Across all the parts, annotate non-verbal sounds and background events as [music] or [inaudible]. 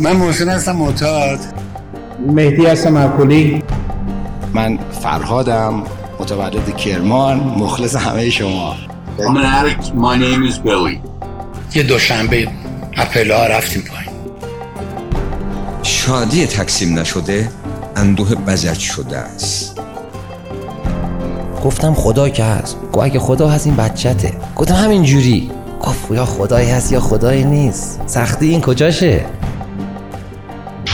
من محسن هستم معتاد. مهدی هستم مرکولی من فرهادم متولد کرمان مخلص همه شما. I'm an addict. My name is Billy. یه دوشنبه اپلا رفتیم پایین. شادی تقسیم نشده اندوه بزج شده است. گفتم خدا که هست. گفت اگه خدا هست این بچته. گفتم همین جوری گفت یا خدایی هست یا خدایی نیست. سختی این کجاشه؟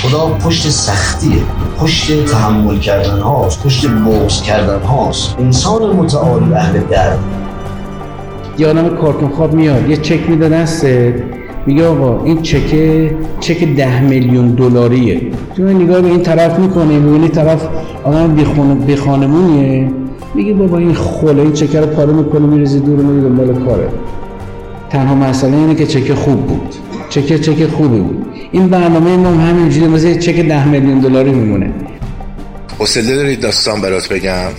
خدا پشت سختیه. پشت تحمل کردن هاست پشت بغض کردن هاست. انسان متعالی اهل درد. یه آدم کارتون خواب میاد یه چک میده دستت. میگه آقا این چکه چک ده میلیون دلاریه. تو نگاه به این طرف می‌کنه می‌بینی طرف آدم بی خانمونیه. میگه بابا این خوله این چکه رو پاره می‌کنه میرزی دور میگه دنبال کاره. تنها مسئله اینه که چکه خوب بود. چکه چکه خوبی بود. این برنامه ما هم همینجوری مثل چک ده میلیون دلاری میمونه. حوصله دارید داستان برات بگم؟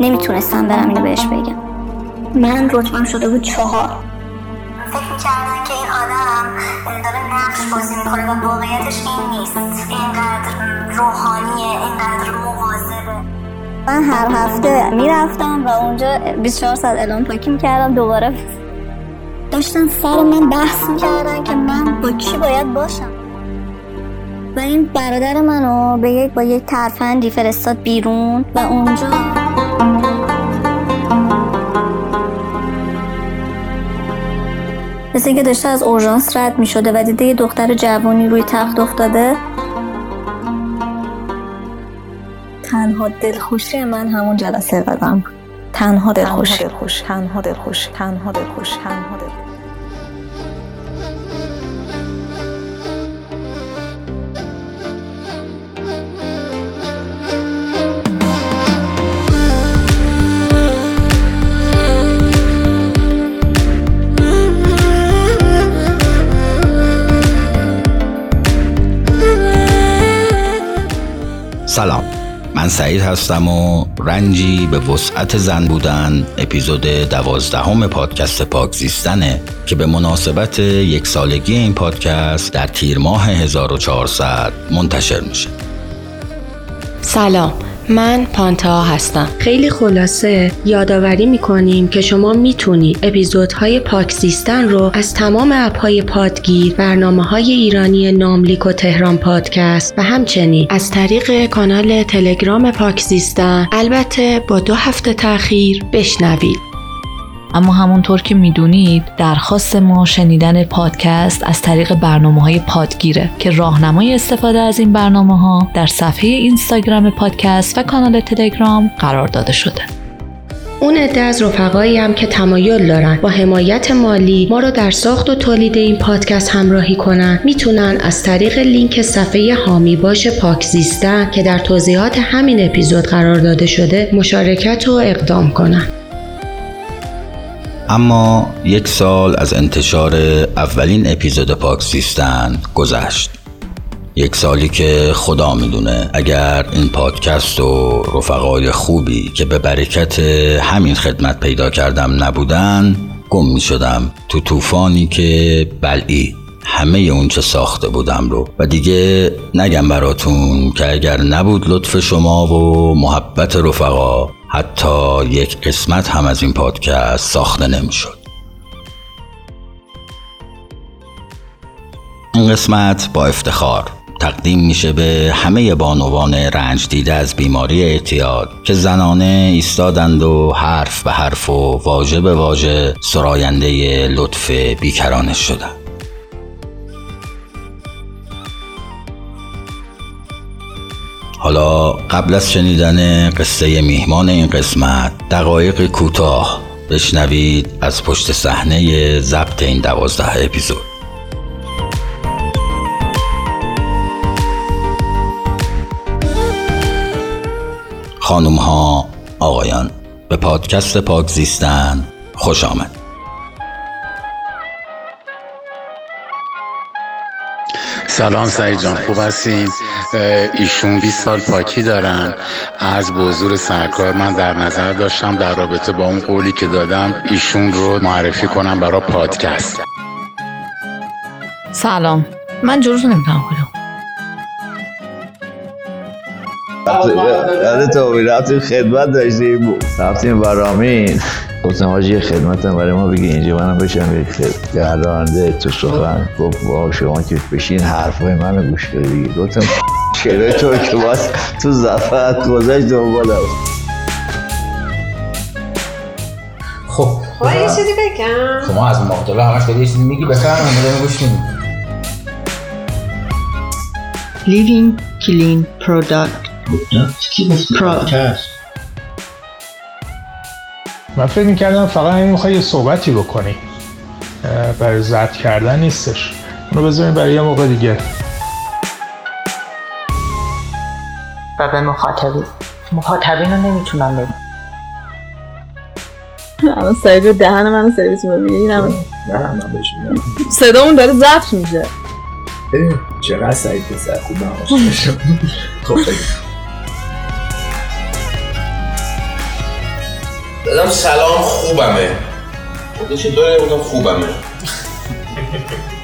نمی‌تونستم برم اینو بهش بگم. من رتبم شده بود چهار. فکر نقش بازی می‌کنه و واقعیتش این نیست. اینقدر روحانیه اینقدر مواظبه. من هر هفته می‌رفتم و اونجا 24 ساعت اعلام پاکی می‌کردم دوباره داشتن سر من بحث می‌کردن که من با کی باید باشم. و این برادر منو به یک با یک ترفندی فرستاد بیرون و اونجا مثل اینکه داشته از اورژانس رد می شده و دیده یه دختر جوانی روی تخت افتاده. تنها دلخوشی من همون جلسه قدم تنها دلخوش دلخوش تنها دلخوش تنها دلخوش تنها دلخوش سلام. من سعید هستم و رنجی به وسعت زن بودن اپیزود دوازدهم پادکست پاک زیستنه که به مناسبت یک سالگی این پادکست در تیر ماه 1400 منتشر میشه. سلام. من پانتا هستم. خیلی خلاصه. یادآوری می‌کنیم که شما می‌تونید اپیزودهای پاکسیستن رو از تمام اپهای پادگیر برنامه های ایرانی ناملیک و تهران پادکست و همچنین از طریق کانال تلگرام پاکسیستن البته با دو هفته تاخیر بشنوید. اما همونطور که می‌دونید درخواست ما شنیدن پادکست از طریق برنامه های پادگیره که راهنمای استفاده از این برنامه ها در صفحه اینستاگرام پادکست و کانال تلگرام قرار داده شده. اون عده از رفقایی هم که تمایل دارن با حمایت مالی ما رو در ساخت و تولید این پادکست همراهی کنن می‌تونن از طریق لینک صفحه هامی باش پاکزیستن که در توضیحات همین اپیزود قرار داده شده مشارکت و اقدام کنن. اما یک سال از انتشار اولین اپیزود پاکسیستن گذشت. یک سالی که خدا می‌دونه اگر این پادکست و رفقای خوبی که به برکت همین خدمت پیدا کردم نبودن گم می شدم تو طوفانی که بلعی همه اون چه ساخته بودم رو. و دیگه نگم براتون که اگر نبود لطف شما و محبت رفقا حتی یک قسمت هم از این پادکست ساخته نمی‌شد. این قسمت با افتخار تقدیم میشه به همه بانوان رنج دیده از بیماری اعتیاد که زنانه ایستادند و حرف به حرف و واژه به واژه سراینده لطف بیکرانش شدند. حالا قبل از شنیدن قصه میهمان این قسمت دقایق کوتاه بشنوید از پشت صحنه ضبط این دوازده اپیزود. خانوم ها آقایان به پادکست پاک زیستن خوش آمد. سلام سعید جان خوب هستین؟ ایشون 20 سال پاکی دارن. از بزرگ سرکار من در نظر داشتم در رابطه با اون قولی که دادم ایشون رو معرفی کنم برای پادکست. سلام. من جلوتو نمی‌تونم کنم. بعد تو رفتیم خدمت داشتیم. رفتیم برامین. گفتم حاجی خدمت برای ما بگی. اینجا منم بشم یک گردانده تو سخن. گفت با شما که بشین حرفای منو گوش بدی گفتم شعره تو که باز تو زفت گذاشت دنبالم خب. خب یه چیزی بگم. شما از مقدله همش داری یه چیزی میگی بفرم ما گوش میدیم. Living Clean Product. من فکر می‌کردم فقط همین می‌خوای یه صحبتی بکنی. برای زد کردن نیستش. اونو بذاریم برای یه موقع دیگه. و به مخاطبین. مخاطبین رو نمی‌تونم بگم. الان سعید دهن منو سرویس همه نه من بهش میگم. صدامون داره ضبط میشه. ببین چقدر سعید پسر خوب من [laughs] خب دادم سلام خوبمه. خودش چطوره بودم خوبمه.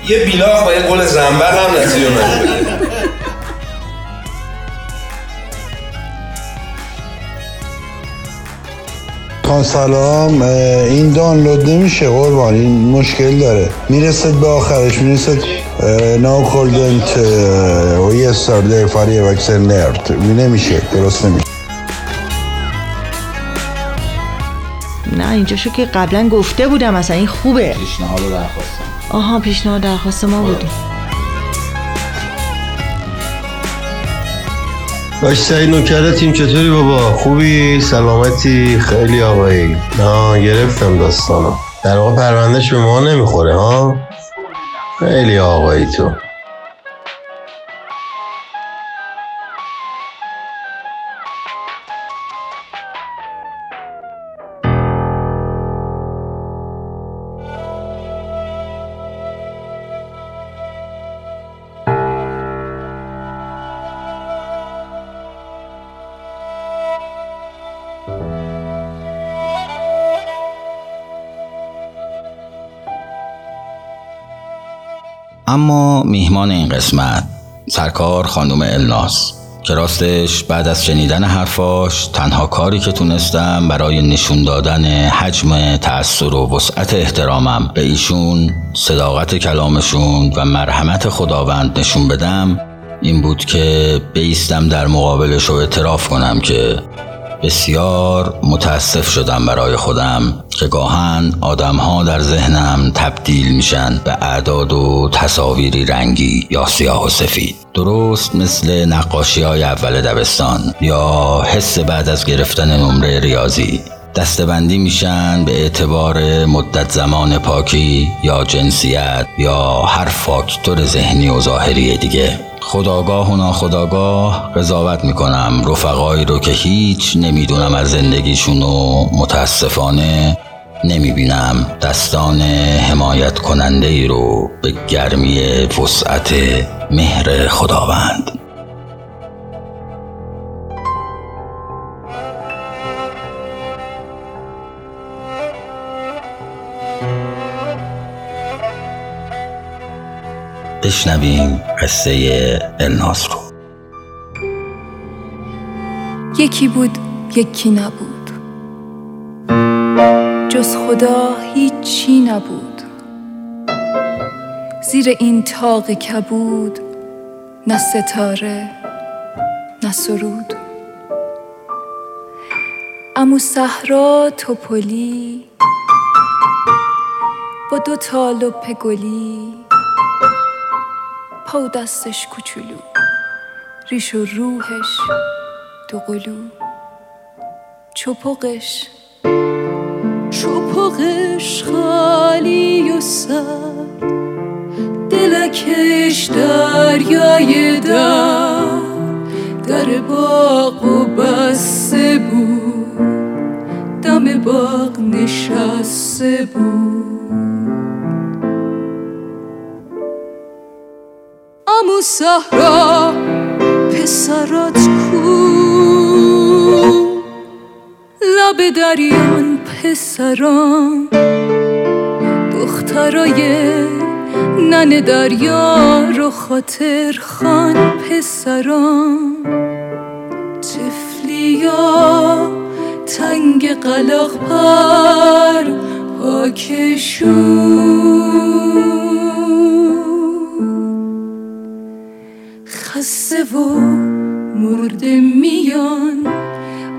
یه بیلاخ با یه گل زنبق هم من خان سلام این دانلود نمیشه قربان این مشکل داره. می‌رسد به آخرش می‌رسد ناو کولدنت و یه سرده فاری وکسر نرد. نمیشه درست نمیشه. نه اینجا شو که قبلا گفته بودم اصلا این خوبه. پیشنهاد درخواستم. آها پیشنهاد درخواست ما بودیم باش سعید نوکره تیم چطوری بابا؟ خوبی؟ سلامتی؟ خیلی آقایی. نه گرفتم داستانو. در واقع پروندهش به ما نمی‌خوره ها؟ خیلی آقایی تو. میهمان این قسمت سرکار خانم الناس. که راستش بعد از شنیدن حرفاش تنها کاری که تونستم برای نشون دادن حجم تأثیر و وسعت احترامم به ایشون صداقت کلامشون و مرحمت خداوند نشون بدم این بود که بیستم در مقابلش و اعتراف کنم که بسیار متاسف شدم برای خودم که گاهن آدم ها در ذهنم تبدیل میشن به اعداد و تصاویری رنگی یا سیاه و سفید. درست مثل نقاشی های اول دبستان یا حس بعد از گرفتن نمره ریاضی. دستبندی میشن به اعتبار مدت زمان پاکی یا جنسیت یا هر فاکتور ذهنی و ظاهری دیگه. خداگاه و ناخداگاه قضاوت می‌کنم. رفقایی رو که هیچ نمی‌دونم از زندگیشون و متاسفانه نمی‌بینم. دستان حمایت کننده ای رو به گرمی وسعت مهر خداوند. بشنویم قصه الناس رو. یکی بود یکی نبود. جز خدا هیچی نبود. زیر این تاق کبود نه ستاره نه سرود. امو صحرا توپلی با دو تا لپ گلی پا دستش کوچولو. ریش و روحش دو قلو چپقش چپقش خالی و سر دلکش دریای در در باغ و بسته بود. دم باغ نشسته بود. تو پسرات کو لب دریان پسران دخترای نن دریا رو خاطر خان پسران. تفلیا تنگ قلق پر پاکشون. خسته و مرده میان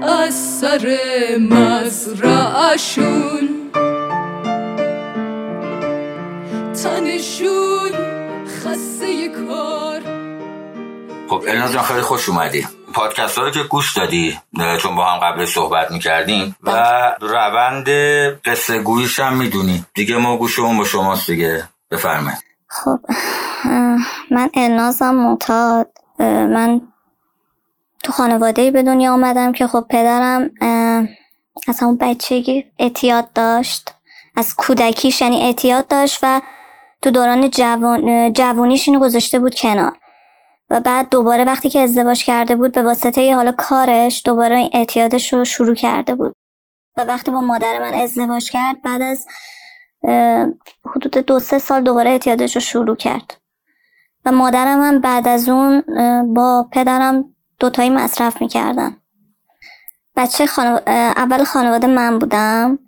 از سر مزرعشون تنشون خسته کار. خب النا جان خیلی خوش اومدی. پادکست ها رو که گوش دادی چون با هم قبل صحبت می‌کردیم و روند قصه گویش هم می‌دونی. دیگه ما گوشمون با شماست دیگه. بفرمایید. خب من النازم معتاد. من تو خانواده به دنیا آمدم که خب پدرم از همون بچگی اعتیاد داشت. از کودکیش یعنی اعتیاد داشت و تو دوران جوان جوانیش اینو گذاشته بود کنار. و بعد دوباره وقتی که ازدواج کرده بود به واسطه حالا کارش دوباره این اعتیادش رو شروع کرده بود. و وقتی با مادر من ازدواج کرد بعد از حدود دو سه سال دوباره اعتیادش رو شروع کرد. و مادرم هم بعد از اون با پدرم دوتایی مصرف می‌کردن. بچه خانو... اول خانواده من بودم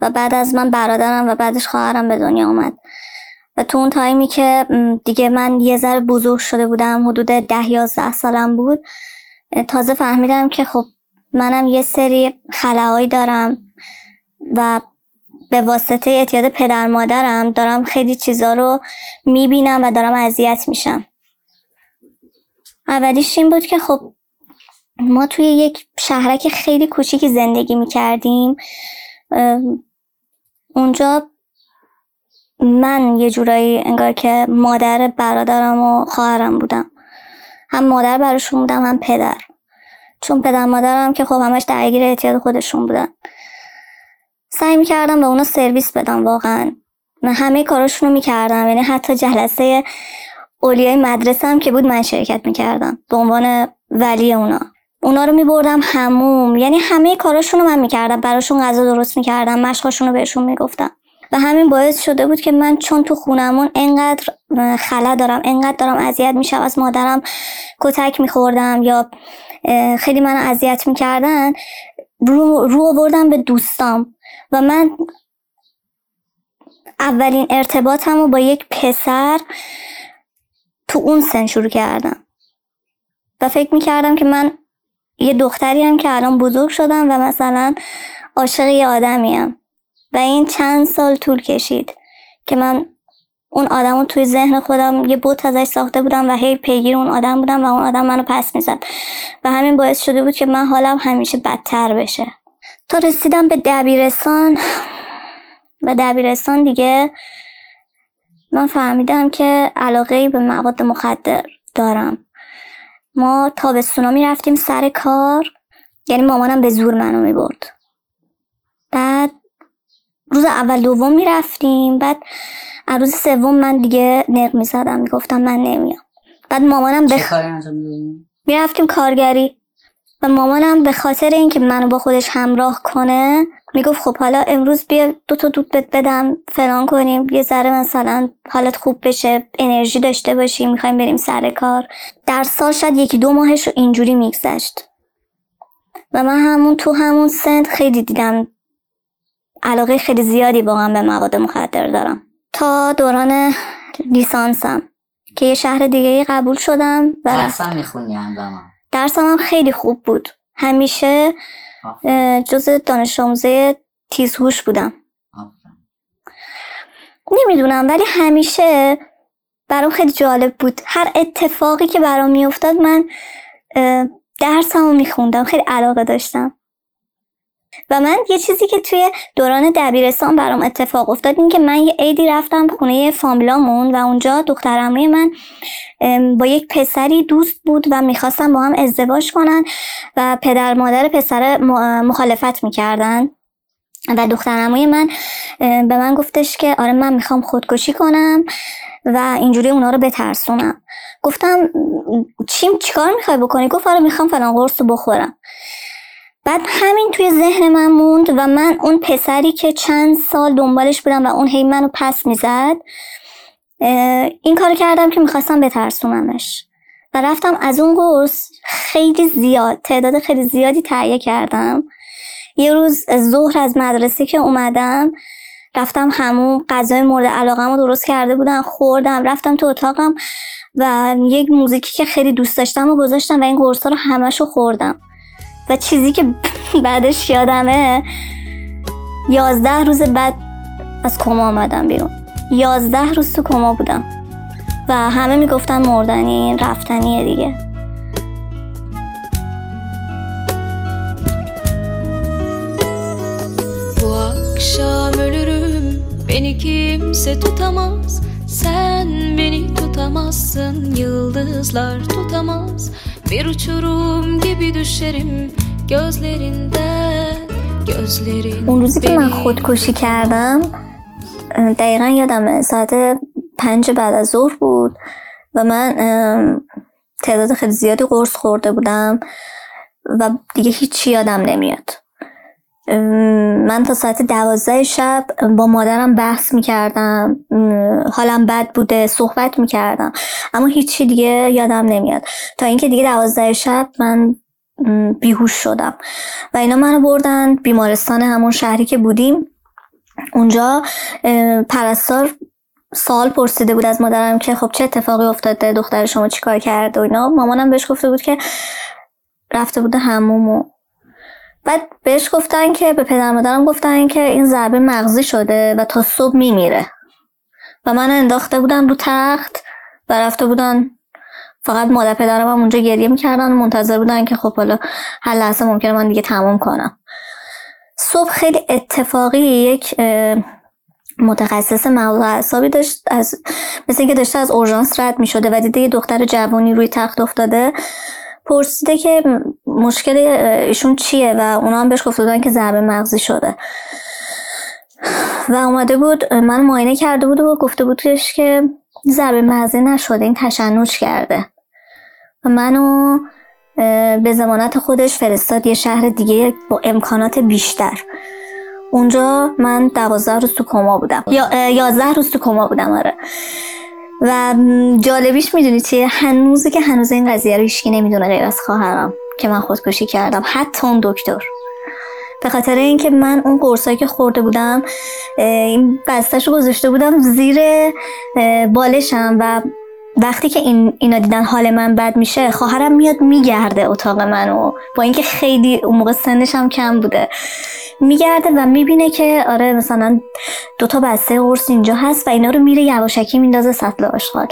و بعد از من برادرم و بعدش خواهرم به دنیا آمد. و تو اون تایمی که دیگه من یه ذره بزرگ شده بودم حدود ده یازده سالم بود تازه فهمیدم که خب منم یه سری خلاهایی دارم و به واسطه اعتیاد پدر مادرم دارم خیلی چیزا رو می‌بینم و دارم اذیت میشم. اولیش این بود که خب ما توی یک شهرک خیلی کوچیکی زندگی می‌کردیم. اونجا من یه جورایی انگار که مادر برادرم و خواهرم بودم. هم مادر براشون بودم هم پدر. چون پدر مادرم که خب همش درگیر اعتیاد خودشون بودن. سعی می‌کردم به اونا سرویس بدم واقعا. من همه کاراشون رو می‌کردم یعنی حتی جلسه اولیای مدرسه هم که بود من شرکت می‌کردم به عنوان ولی اونا. اونا رو میبردم هموم یعنی همه کاراشون رو من می‌کردم براشون غذا درست می‌کردم مشقاشون رو بهشون می‌گفتم. و همین باعث شده بود که من چون تو خونمون انقدر خلا دارم انقدر دارم اذیت میشم از مادرم کتک میخوردم یا خیلی من اذیت می‌کردن رو, رو آوردم به دوستام. و من اولین ارتباطم رو با یک پسر تو اون سن شروع کردم. و فکر می‌کردم که من یه دختری هم که الان بزرگ شدم و مثلا عاشق یه آدمیم و این چند سال طول کشید که من اون آدم رو توی ذهن خودم یه بوت ازش ساخته بودم و هی پیگیر اون آدم بودم و اون آدم منو پس می‌زد. و همین باعث شده بود که من حالم همیشه بدتر بشه. تا رسیدم به دبیرستان و دبیرستان دیگه من فهمیدم که علاقه به مواد مخدر دارم. ما تابستونا می‌رفتیم سر کار یعنی مامانم به زور منو می‌برد. بعد روز اول دوم می‌رفتیم بعد از روز سوم من دیگه نق می‌زدم می‌گفتم من نمیام. بعد مامانم بخ... می‌دونی؟ می‌رفتیم کارگری. و مامانم به خاطر اینکه منو با خودش همراه کنه می‌گفت خب حالا امروز بیا دو تا دود بهت بدم فلان کنیم. یه ذره مثلا حالت خوب بشه انرژی داشته باشی می‌خوایم بریم سر کار. در سال شاید یکی دو ماهش رو اینجوری میگذشت. و من همون تو همون سن خیلی دیدم. علاقه خیلی زیادی واقعا به مواد مخدر دارم. تا دوران لیسانسم که یه شهر دیگه قبول شدم و درسم می‌خونی همزمان درسم هم خیلی خوب بود. همیشه جز دانش آموزه تیزهوش بودم. نمی‌دونم ولی همیشه برام خیلی جالب بود. هر اتفاقی که برام میافتاد من درسمو میخوندم خیلی علاقه داشتم. و من یه چیزی که توی دوران دبیرستان برام اتفاق افتاد این که من یه عیدی رفتم خونه فامیلامون و اونجا دخترموی من با یک پسری دوست بود و می‌خواستن با هم ازدواج کنن و پدر مادر پسر مخالفت می‌کردن. و دخترموی من به من گفتش که آره من می‌خوام خودکشی کنم و اینجوری اونا رو بترسونم. گفتم چیم چیکار می‌خوای بکنی؟ گفت آره می‌خوام فلان قرص رو بخورم. بعد همین توی ذهن من موند و من اون پسری که چند سال دنبالش بودم و اون هی منو پس می‌زد این کار کردم که می‌خواستم بترسونمش. و رفتم از اون قرص خیلی زیاد تعداد خیلی زیادی تهیه کردم. یه روز ظهر از مدرسه که اومدم رفتم همون غذای مورد علاقم رو درست کرده بودم خوردم رفتم تو اتاقم و یک موزیکی که خیلی دوست داشتم و گذاشتم و این قرصا رو همشو خوردم. و چیزی که [laughs] بعدش یادمه یازده روز بعد از کما آمدم بیرون. یازده روز تو کما بودم. و همه می‌گفتن مردنی رفتنیه دیگه. Bu Beni kimse tutamaz. Sen beni tutamazsın Yıldızlar tutamaz. Bir uçurum gibi düşerim Gözlerinden Gözlerin اون روزی که من خودکشی کردم دقیقا یادمه ساعت پنج بعد از ظهر بود. و من تعداد خیلی زیادی قرص خورده بودم و دیگه هیچی یادم نمیاد من تا ساعت دوازده شب با مادرم بحث می‌کردم. حالم بد بوده صحبت می‌کردم. اما هیچی دیگه یادم نمیاد. تا اینکه دیگه دوازده شب من بیهوش شدم. و اینا منو بردن بیمارستان همون شهری که بودیم. اونجا پرستار سوال پرسیده بود از مادرم که خب چه اتفاقی افتاده دختر شما چیکار کرده و اینا. مامانم بهش گفته بود که رفته بوده هموم بعد بهش گفتن که به پدر مادرم گفتن که این ضربه مغزی شده و تا صبح میمیره. و من انداخته بودن رو تخت و رفته بودن فقط مادر پدرم هم اونجا گریه می‌کردن منتظر بودن که خب حالا هر لحظه ممکنه من دیگه تمام کنم. صبح خیلی اتفاقی یک متخصص مغز اعصابی داشت از مثل اینکه داشته از اورژانس رد می شده و دیده یه دختر جوانی روی تخت افتاده. پرسیده که مشکل ایشون چیه و اونا هم بهش گفته که ضربه مغزی شده. و اومده بود من معاینه کرده بود و گفته بودش که ضربه مغزی نشده این تشنج کرده. و منو به زمانت خودش فرستاد یه شهر دیگه با امکانات بیشتر. اونجا من دوازده روز تو کما بودم. یا یازده روز تو کما بودم آره. و جالبیش می‌دونی چیه؟ هنوزه که هنوز این قضیه رو هیچکی نمی‌دونه غیر از خواهرم که من خودکشی کردم حتی اون دکتر. به خاطر اینکه من اون قرصایی که خورده بودم این بستش رو گذاشته بودم زیر بالشم و وقتی که این اینا دیدن حال من بد میشه خواهرم میاد میگرده اتاق منو. با اینکه خیلی اون موقع سنش هم کم بوده. میگرده و می‌بینه که آره مثلا دوتا بسته قرص اینجا هست و اینا رو میره یواشکی میندازه سطل آشغال.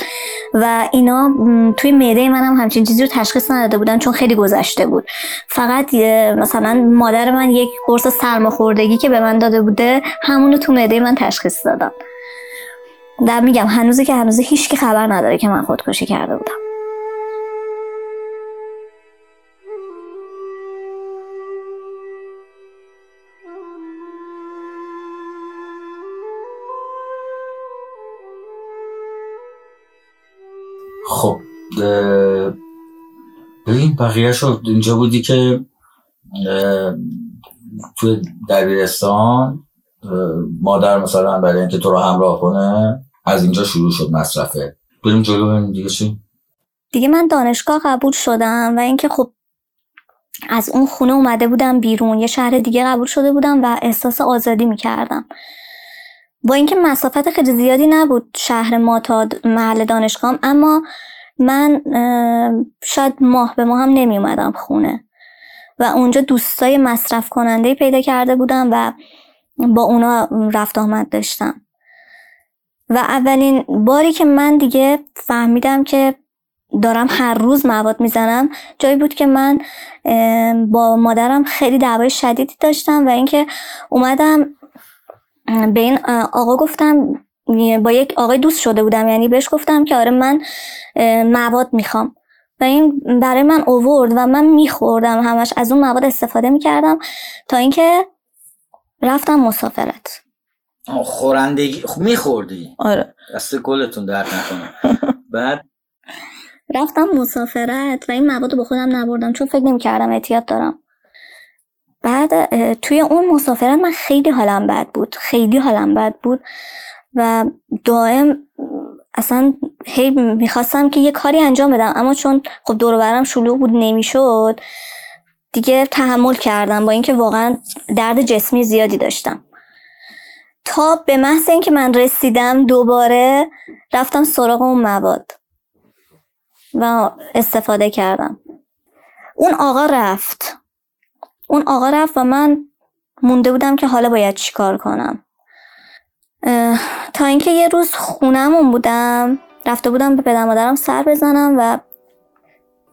و اینا توی معده منم همچین چیزی رو تشخیص نداده بودن چون خیلی گذشته بود. فقط مثلا مادر من یک قرص سرماخوردگی که به من داده بوده همونو تو معده من تشخیص دادن. در میگم هنوزه که هنوزه هیچ کی خبر نداره که من خودکشی کرده بودم. ببین بقیه شد اینجا بودی که توی دبیرستان مادر مثلا برای اینکه تو رو همراه کنه از اینجا شروع شد مصرفه. بریم جلو دیگه چی؟ دیگه من دانشگاه قبول شدم و اینکه خب از اون خونه اومده بودم بیرون یه شهر دیگه قبول شده بودم و احساس آزادی می‌کردم. با اینکه مسافت خیلی زیادی نبود شهر ما تا محل دانشگاهم اما من شاید ماه به ماه هم نمی اومدم خونه و اونجا دوستای مصرف کننده پیدا کرده بودم و با اونا رفت آمد داشتم. و اولین باری که من دیگه فهمیدم که دارم هر روز مواد می‌زنم جایی بود که من با مادرم خیلی دعوای شدیدی داشتم و اینکه اومدم به این آقا گفتم با یک آقای دوست شده بودم. یعنی بهش گفتم که آره من مواد می‌خوام. و این برای من اوورد و من میخوردم همش. از اون مواد استفاده می‌کردم تا اینکه رفتم مسافرت. خورندگی خب میخوردی؟ آره. دست گلتون درد نکنه. [laughs] بعد؟ رفتم مسافرت و این مواد رو با خودم نبردم چون فکر نمی‌کردم احتیاط دارم. بعد توی اون مسافرت من خیلی حالم بد بود. خیلی حالم بد بود. و دائم اصلا هی می‌خواستم که یه کاری انجام بدم. اما چون خب دور برم شلوغ بود نمی‌شد دیگه تحمل کردم با اینکه واقعا درد جسمی زیادی داشتم. تا به محض اینکه من رسیدم دوباره رفتم سراغ اون مواد و استفاده کردم. اون آقا رفت. اون آقا رفت و من مونده بودم که حالا باید چیکار کنم. تا اینکه یه روز خونمون بودم رفته بودم به پدر مادرم سر بزنم و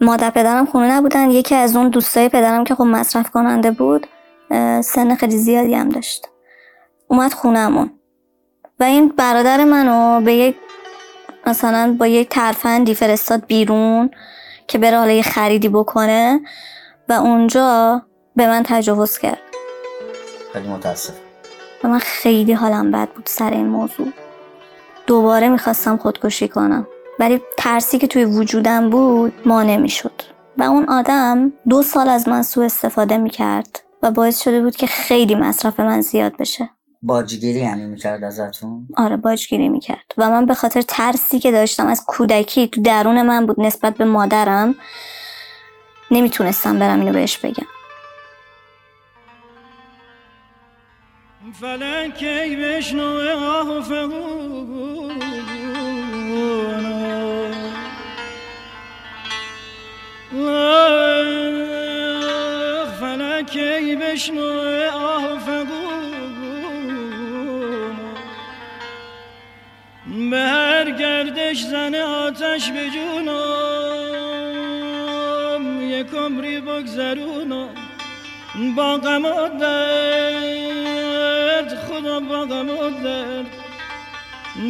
مادر پدرم خونه نبودن. یکی از اون دوستای پدرم که خب مصرف کننده بود سن خیلی زیادی هم داشت. اومد خونمون و این برادر منو به یک مثلا با یک ترفندی فرستاد بیرون که بره حالا یه خریدی بکنه و اونجا به من تجاوز کرد. خیلی متاسف و من خیلی حالم بد بود سر این موضوع. دوباره می‌خواستم خودکشی کنم. ولی ترسی که توی وجودم بود ما نمی‌شد و اون آدم دو سال از من سوء استفاده می‌کرد و باعث شده بود که خیلی مصرف من زیاد بشه. باجگیری یعنی می‌کرد ازتون؟ آره باجگیری می‌کرد. و من به خاطر ترسی که داشتم از کودکی تو درون من بود نسبت به مادرم نمی‌تونستم برم اینو بهش بگم. فلکی بشنو آه فغون فلکی بشنو آه فغون به هر گردش زن آتش به یک عمری بگذرونم. با غم و درد خدا با غم و درد.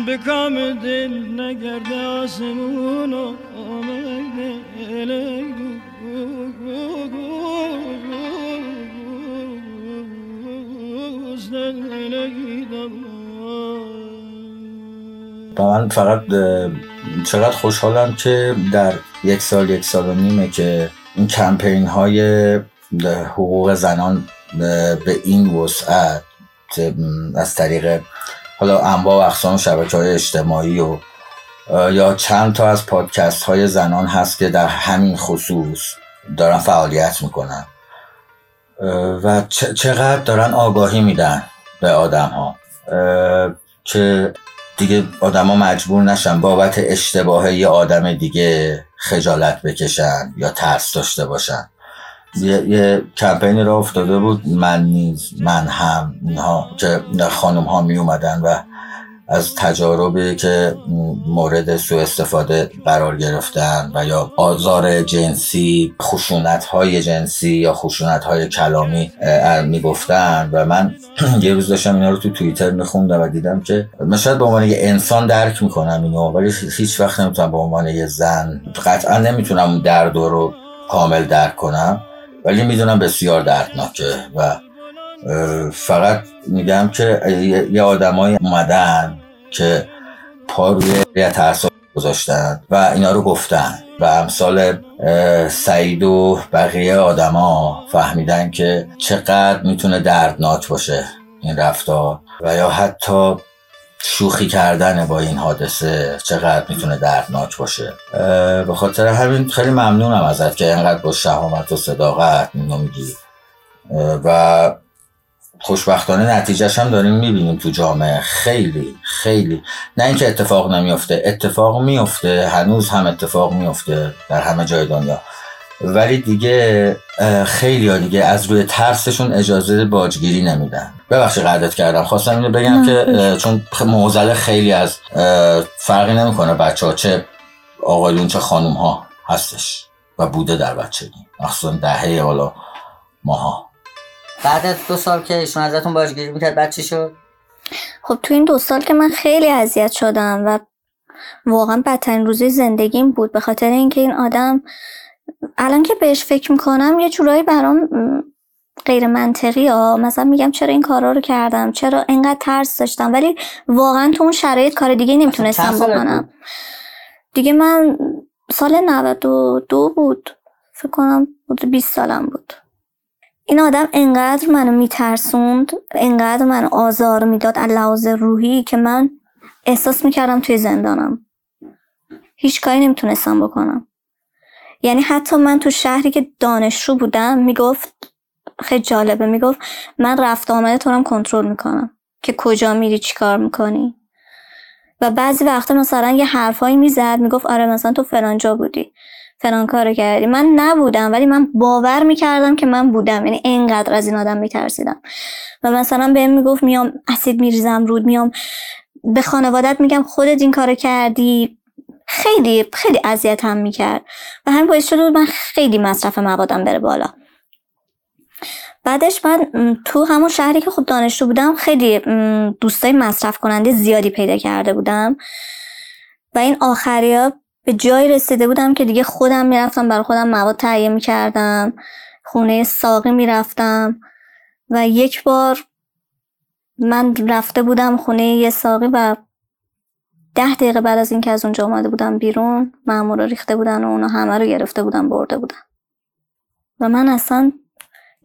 به کام دل نگرده آسمون و آمده و من فقط چقدر خوشحالم که در یک سال یک سال و نیمه که این کمپین های حقوق زنان به این وسعت از طریق حالا انواع و اقسام شبکه های اجتماعی و یا چند تا از پادکست های زنان هست که در همین خصوص دارن فعالیت می‌کنن. و چقدر دارن آگاهی میدن به آدم ها که دیگه آدما مجبور نشن بابت اشتباه یه آدم دیگه خجالت بکشن یا ترس داشته باشن. یه, یه کمپینی را افتاده بود من نیز من هم اینها که خانم ها می اومدن و از تجاربی که مورد سوء استفاده قرار گرفتن و یا آزار جنسی خشونت های جنسی یا خشونت های کلامی می‌گفتن و من [clears throat] یه روز داشتم اینا رو تو توییتر میخوندم و دیدم که من شاید به عنوان یه انسان درک می‌کنم اینو ولی هیچ وقت نمی‌تونم به عنوان یه زن قطعا نمی‌تونم درد رو کامل درک کنم. ولی می‌دونم بسیار دردناکه و فقط میگم که یه آدمای اومدن که پا روی تعصب گذاشتن و اینا رو گفتن و امثال سعید و بقیه آدما فهمیدن که چقدر می‌تونه دردناک باشه این رفتار و یا حتی شوخی کردن با این حادثه چقدر می‌تونه دردناک باشه؟ به خاطر همین خیلی ممنونم ازت که اینقدر با شهامت و صداقت اینو میگی. و خوشبختانه نتیجهش هم داریم می‌بینیم تو جامعه. خیلی خیلی. نه اینکه اتفاق نمیفته اتفاق میفته هنوز هم اتفاق میفته در همه جای دنیا. ولی دیگه خیلی ها دیگه از روی ترسشون اجازه باجگیری نمیدن. ببخشید قدرت کردم. خواستم اینو بگم که چون موزله خیلی از فرقی نمی‌کنه بچه ها چه آقایون چه خانوم ها هستش و بوده در بچگی. مخصوصا دهه حالا ماها. بعد از دو سال که ایشون ازتون باجگیری می‌کرد بعد چی شد؟ خب تو این دو سال که من خیلی اذیت شدم و واقعا بدترین روزی زندگیم بود به خاطر اینکه این آدم الان که بهش فکر می‌کنم یه جورایی برام غیر منطقی ها. مثلا میگم چرا این کارا رو کردم؟ چرا اینقدر ترس داشتم؟ ولی واقعا تو اون شرایط کار دیگه نمی‌تونستم بکنم. دیگه من سال 92 بود. فکر کنم بود 20 سالم بود. این آدم انقدر منو میترسوند انقدر منو آزار می‌داد از لحاظ روحی که من احساس می‌کردم توی زندانم. هیچ کاری نمی‌تونستم بکنم. یعنی حتی من تو شهری که دانشجو بودم می‌گفت خیلی جالبه. می‌گفت من رفت آمده تو هم کنترل می‌کنم. که کجا میری چیکار می‌کنی؟ و بعضی وقتا مثلا یه حرفایی می‌زد می‌گفت آره مثلا تو فلان جا بودی. فلان کارو کردی. من نبودم ولی من باور می‌کردم که من بودم. یعنی اینقدر از این آدم میترسیدم. و مثلا بهم می‌گفت میام اسید میریزم رود میام. به خانوادت میگم خودت این کارو کردی. خیلی خیلی اذیتم می‌کرد. و همین باعث شده بود من خیلی مصرف موادم بره بالا. بعدش من تو همون شهری که خود دانشجو بودم خیلی دوستای مصرف کننده زیادی پیدا کرده بودم. و این آخری ها به جایی رسیده بودم که دیگه خودم می‌رفتم برای خودم مواد تهیه می‌کردم خونه ساقی می‌رفتم. و یک بار من رفته بودم خونه یه ساقی و ده دقیقه بعد از اینکه از اونجا اومده بودم بیرون مامورا ریخته بودن و اونا همه رو گرفته بودن برده بودن. و من اصلا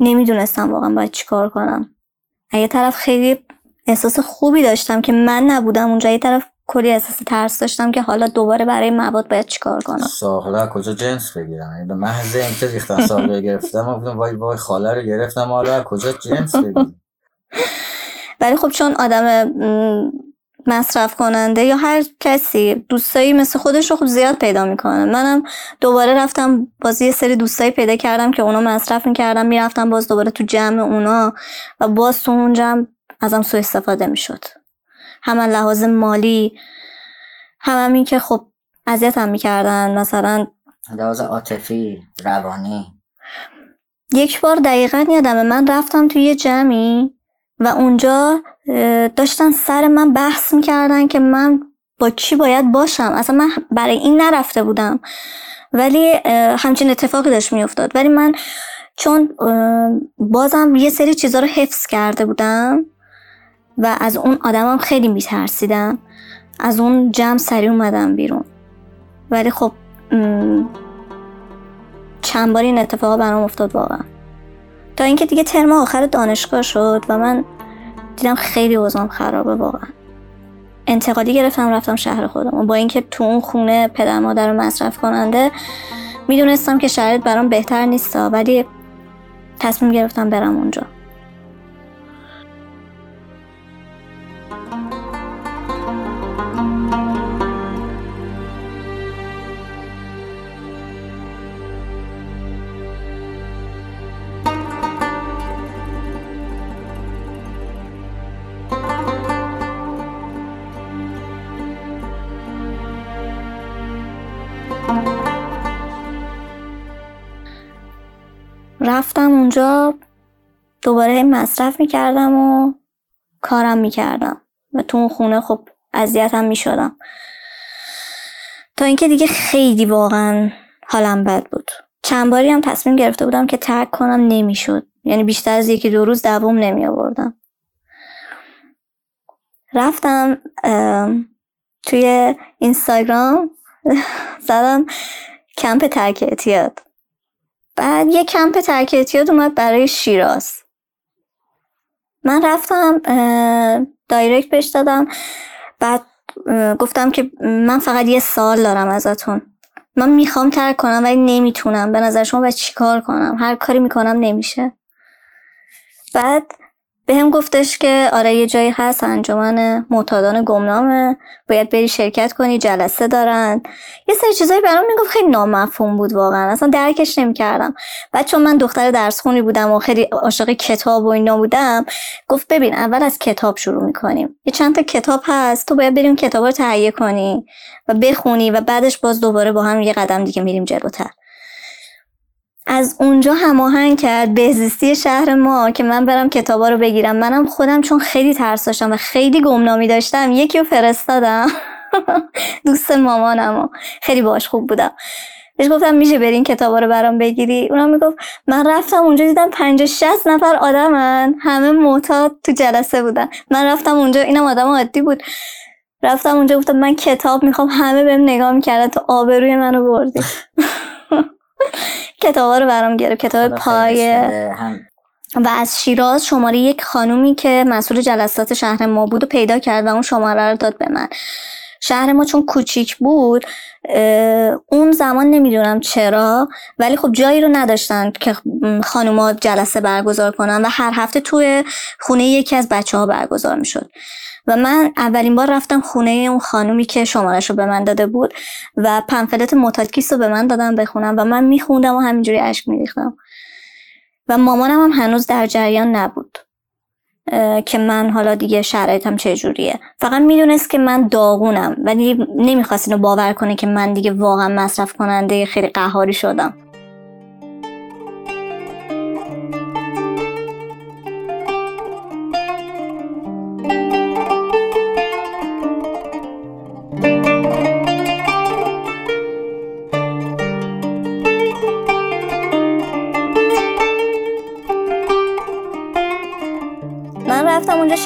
نمی‌دونستم واقعا باید چیکار کنم. یه طرف خیلی احساس خوبی داشتم که من نبودم اونجا یه طرف کلی احساس ترس داشتم که حالا دوباره برای مواد باید چیکار کنم. ساقله کجا جنس بگیرم؟ یعنی به محض اینکه ریختن ساقله گرفتم گفتم وای وای خاله رو گرفتم حالا کجا جنس بگیرم؟ [laughs] ولی خب چون آدم مصرف کننده یا هر کسی دوستایی مثل خودش رو خب زیاد پیدا می‌کنه. منم دوباره رفتم باز یه سری دوستایی پیدا کردم که اونا مصرف می‌کردم می‌رفتم باز دوباره تو جمع اونا و باز تو اون جمع ازم سوء استفاده می‌شد. هم لحاظ مالی هم, هم این که خب اذیتم می‌کردن مثلا لحاظ عاطفی روانی. یک بار دقیقا یادمه من رفتم توی یه جمعی و اونجا داشتن سر من بحث می‌کردن که من با کی باید باشم. اصلا من برای این نرفته بودم. ولی همچین اتفاقی داشت میافتاد. ولی من چون بازم یه سری چیزا رو حفظ کرده بودم و از اون آدمم خیلی میترسیدم. از اون جمع سری اومدم بیرون. ولی خب چند بار این اتفاق برام افتاد واقعا. تا اینکه دیگه ترم آخر دانشگاه شد و من دیدم خیلی اوضاعم خرابه واقعا. انتقادی گرفتم رفتم شهر خودم. و با اینکه تو اون خونه پدر مادر رو مصرف کننده می‌دونستم که شرایط برام بهتر نیست ولی تصمیم گرفتم برم اونجا. اونجا دوباره مصرف می‌کردم و کارم می‌کردم و تو اون خونه خب اذیتم می‌شدم. تا اینکه دیگه خیلی واقعا حالم بد بود. چند باری هم تصمیم گرفته بودم که ترک کنم نمی‌شد. یعنی بیشتر از یکی دو روز دوام نمی آوردم رفتم توی اینستاگرام [laughs] زدم کمپ ترک اعتیاد. بعد یه کمپ ترک اعتیاد اومد برای شیراز. من رفتم دایرکت بهش دادم. بعد گفتم که من فقط یه سال دارم ازتون. من می‌خوام ترک کنم ولی نمی‌تونم. به نظر شما باید چیکار کنم؟ هر کاری می‌کنم نمیشه. بعد به هم گفتش که آره یه جایی هست انجمن معتادان گمنامه. باید بری شرکت کنی جلسه دارن. یه سری چیزایی برام می‌گفت خیلی نامفهوم بود واقعا. اصلا درکش نمی‌کردم. بعد چون من دختر درس خونی بودم و خیلی عاشق کتاب و اینا بودم گفت ببین اول از کتاب شروع می‌کنیم. یه چند تا کتاب هست تو باید بریم کتاب رو تهیه کنی و بخونی و بعدش باز دوباره با هم یه قدم دیگه میریم جلوتر. از اونجا هماهنگ کرد بهزیستی شهر ما که من برم کتابا رو بگیرم. منم خودم چون خیلی ترس داشتم و خیلی گمنامی داشتم یکی رو فرستادم. [laughs] دوست مامانم خیلی باش خوب بودم. بهش گفتم میشه بری این کتابا رو برام بگیری؟ اونم می‌گفت من رفتم اونجا دیدم 50 60 نفر آدمن. همه معتاد تو جلسه بودن. من رفتم اونجا اینم آدم عادی بود. رفتم اونجا گفتم من کتاب می‌خوام همه بهم نگاه می‌کردن تو آبروی منو بردی. [laughs] کتابا رو برام گرفت. کتاب پایه و از شیراز شماره یک خانومی که مسئول جلسات شهر ما بود و پیدا کرد و اون شماره رو داد به من. شهر ما چون کوچیک بود اون زمان نمی‌دونم چرا ولی خب جایی رو نداشتن که خانوما جلسه برگزار کنن و هر هفته توی خونه یکی از بچه ها برگزار می‌شد. و من اولین بار رفتم خونه اون خانومی که شمارش رو به من داده بود و پنفلت معتادکیس رو به من دادم بخونم و من میخوندم و همینجوری اشک میریختم. و مامانم هم هنوز در جریان نبود که من حالا دیگه شرایطم چجوریه. فقط می‌دونست که من داغونم ولی نمی‌خواست اینو باور کنه که من دیگه واقعا مصرف کننده خیلی قهاری شدم.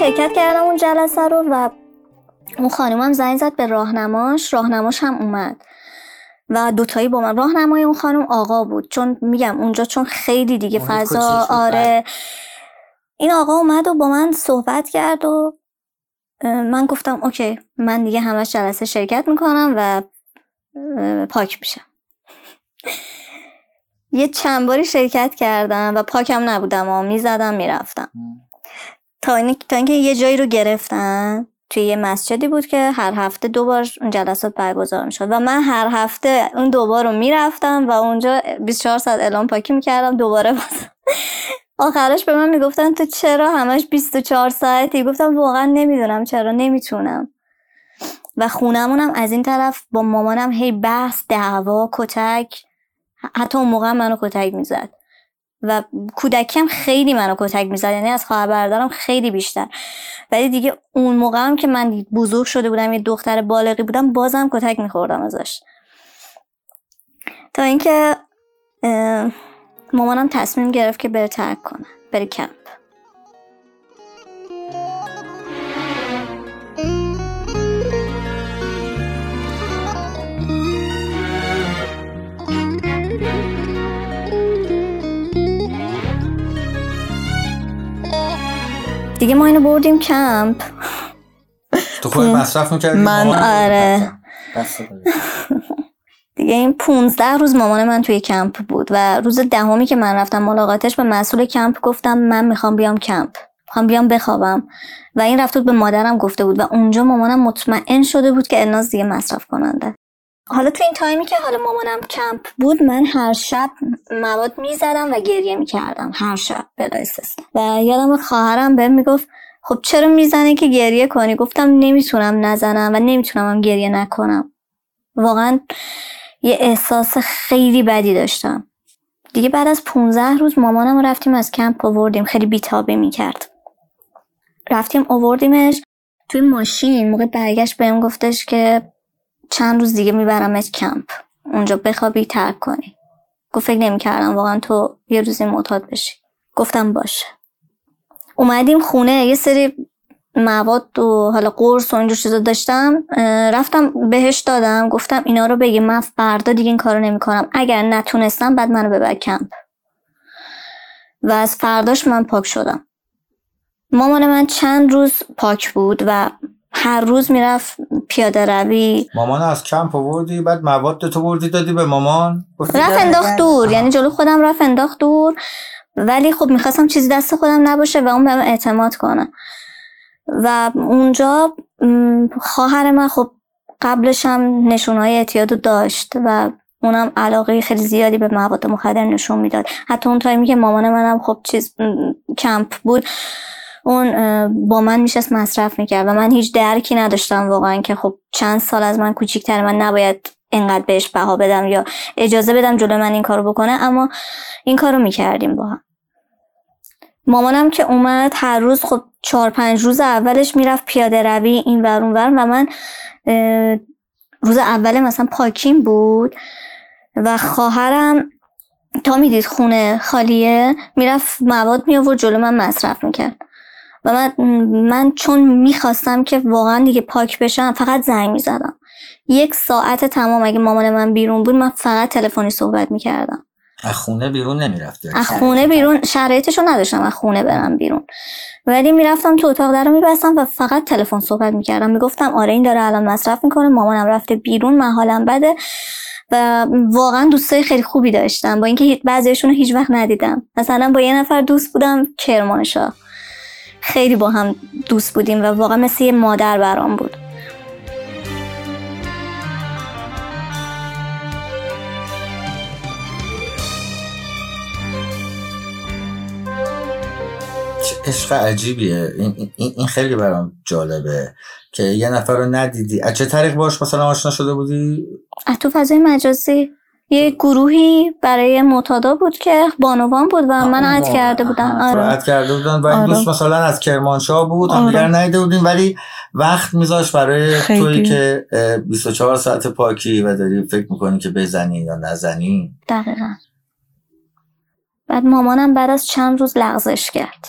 شرکت کردم اون جلسه رو و اون خانومم زنگ زد به راهنماش. راهنماش هم اومد و دوتایی با من. راهنمای اون خانم آقا بود. چون میگم اونجا چون خیلی دیگه فضا آره. این آقا اومد و با من صحبت کرد و من گفتم اوکی من دیگه همش جلسه شرکت می‌کنم و پاک میشم. یه چند باری شرکت کردم و پاکم نبودم و می‌زدم می‌رفتم. این- تا اینکه یه جایی رو گرفتن توی یه مسجدی بود که هر هفته دو بار اون جلسات برگزار می‌شد. و من هر هفته اون دو بار رو می‌رفتم و اونجا 24 ساعت اعلام پاکی می‌کردم دوباره باز. آخرش به من می‌گفتن تو چرا همش 24 ساعتی؟ گفتم واقعا نمی‌دونم چرا نمی‌تونم. و خونمونم از این طرف با مامانم هی بحث دعوا کتک. حتی اون موقع منو کتک می‌زد. و کودکیم خیلی منو کتک می‌زد یعنی از خواهر برادرم خیلی بیشتر. ولی دیگه اون موقع هم که من بزرگ شده بودم یه دختر بالغی بودم بازم کتک میخوردم ازش. تا اینکه مامانم تصمیم گرفت که بره ترک کنه بره کمپ. دیگه ما اینو بردیم کمپ. تو خود مصرف می‌کردی؟ من آره. دیگه این 15 روز مامان من توی کمپ بود و روز دهمی که من رفتم ملاقاتش به مسئول کمپ گفتم من می‌خوام بیام کمپ. می‌خوام بیام بخوابم. و این رفت بود به مادرم گفته بود و اونجا مامانم مطمئن شده بود که الناز دیگه مصرف کننده حالا تو این تایمی که حالا مامانم کمپ بود من هر شب مواد می‌زدم و گریه می‌کردم هر شب بلا و یادم خواهرم بهم می‌گفت خب چرا می‌زنی که گریه کنی؟ گفتم نمی‌تونم نزنم و نمی‌تونم هم گریه نکنم. واقعا یه احساس خیلی بدی داشتم. دیگه بعد از 15 روز مامانم رفتیم از کمپ آوردیم خیلی بیتابی می‌کرد. رفتیم آوردیمش توی ماشین موقع برگشت بهم گفتش که چند روز دیگه میبرمت کمپ. اونجا بخوابی ترک کنی. گفت فکر نمی‌کردم. واقعا تو یه روزی معتاد بشی. گفتم باشه. اومدیم خونه. یه سری مواد و حالا قرص و اینجور چیزا داشتم. رفتم بهش دادم. گفتم اینا رو بگی. من فردا دیگه این کارو نمی‌کنم. اگر نتونستم بعد منو ببر کمپ. و از فرداش من پاک شدم. مامان من چند روز پاک بود و هر روز می‌رفت پیاده روی. مامان از کمپ آوردی بعد مواد تو بردی دادی به مامان؟ رفت انداخت دور یعنی جلو خودم رفت انداخت دور. ولی خب می‌خواستم چیزی دست خودم نباشه و اون بهم اعتماد کنه. و اونجا خواهر من خب قبلش هم نشونهای اعتیاد رو داشت و اونم علاقه خیلی زیادی به مواد مخدر نشون می‌داد. حتی اون تایمی که مامان منم خب چیز کمپ بود اون با من میشست مصرف می‌کرد و من هیچ درکی نداشتم واقعا که خب چند سال از من کوچیکتر من نباید اینقدر بهش بها بدم یا اجازه بدم جلو من این کارو بکنه. اما این کارو می‌کردیم با هم. مامانم که اومد هر روز خب چهار پنج روز اولش می‌رفت پیاده روی این ور و من روز اول مثلا پاکین بود و خواهرم تا می‌دید خونه خالیه می‌رفت مواد می آورد جلو من مصرف می‌کرد. و من, من چون می‌خواستم که واقعا دیگه پاک بشم فقط زنگ می‌زدم. یک ساعت تمام اگه مامان من بیرون بود من فقط تلفنی صحبت می‌کردم. از خونه بیرون نمی‌رفتی؟ از خونه بیرون شرایطشو نداشتم از خونه برم بیرون. ولی می‌رفتم تو اتاق در رو میبستم و فقط تلفن صحبت می‌کردم. می‌گفتم آره این داره الان مصرف می‌کنه مامانم رفته بیرون من حالم بده. و واقعا دوستای خیلی خوبی داشتم. با اینکه بعضیشون رو هیچ وقت ندیدم. مثلا با یه نفر دوست بودم کرمانشاه. خیلی با هم دوست بودیم و واقعا مثل یه مادر برام بود. عشق عجیبیه. این, این, این خیلی برام جالبه که یه نفر رو ندیدی. از چه طریق باش مثلا آشنا شده بودی؟ از تو فضای مجازی. یه گروهی برای معتادا بود که بانوان بود و من اد کرده بودن آره. راحت کرده بودن و این آره. دوست مثلا از کرمانشاه بود آره. دیگر ندیده بودین ولی وقت میذاش برای خیلی. توی که اه، 24 ساعت پاکی و داری فکر می‌کنی که بزنی یا نزنی. دقیقا. بعد مامانم بعد از چند روز لغزش کرد.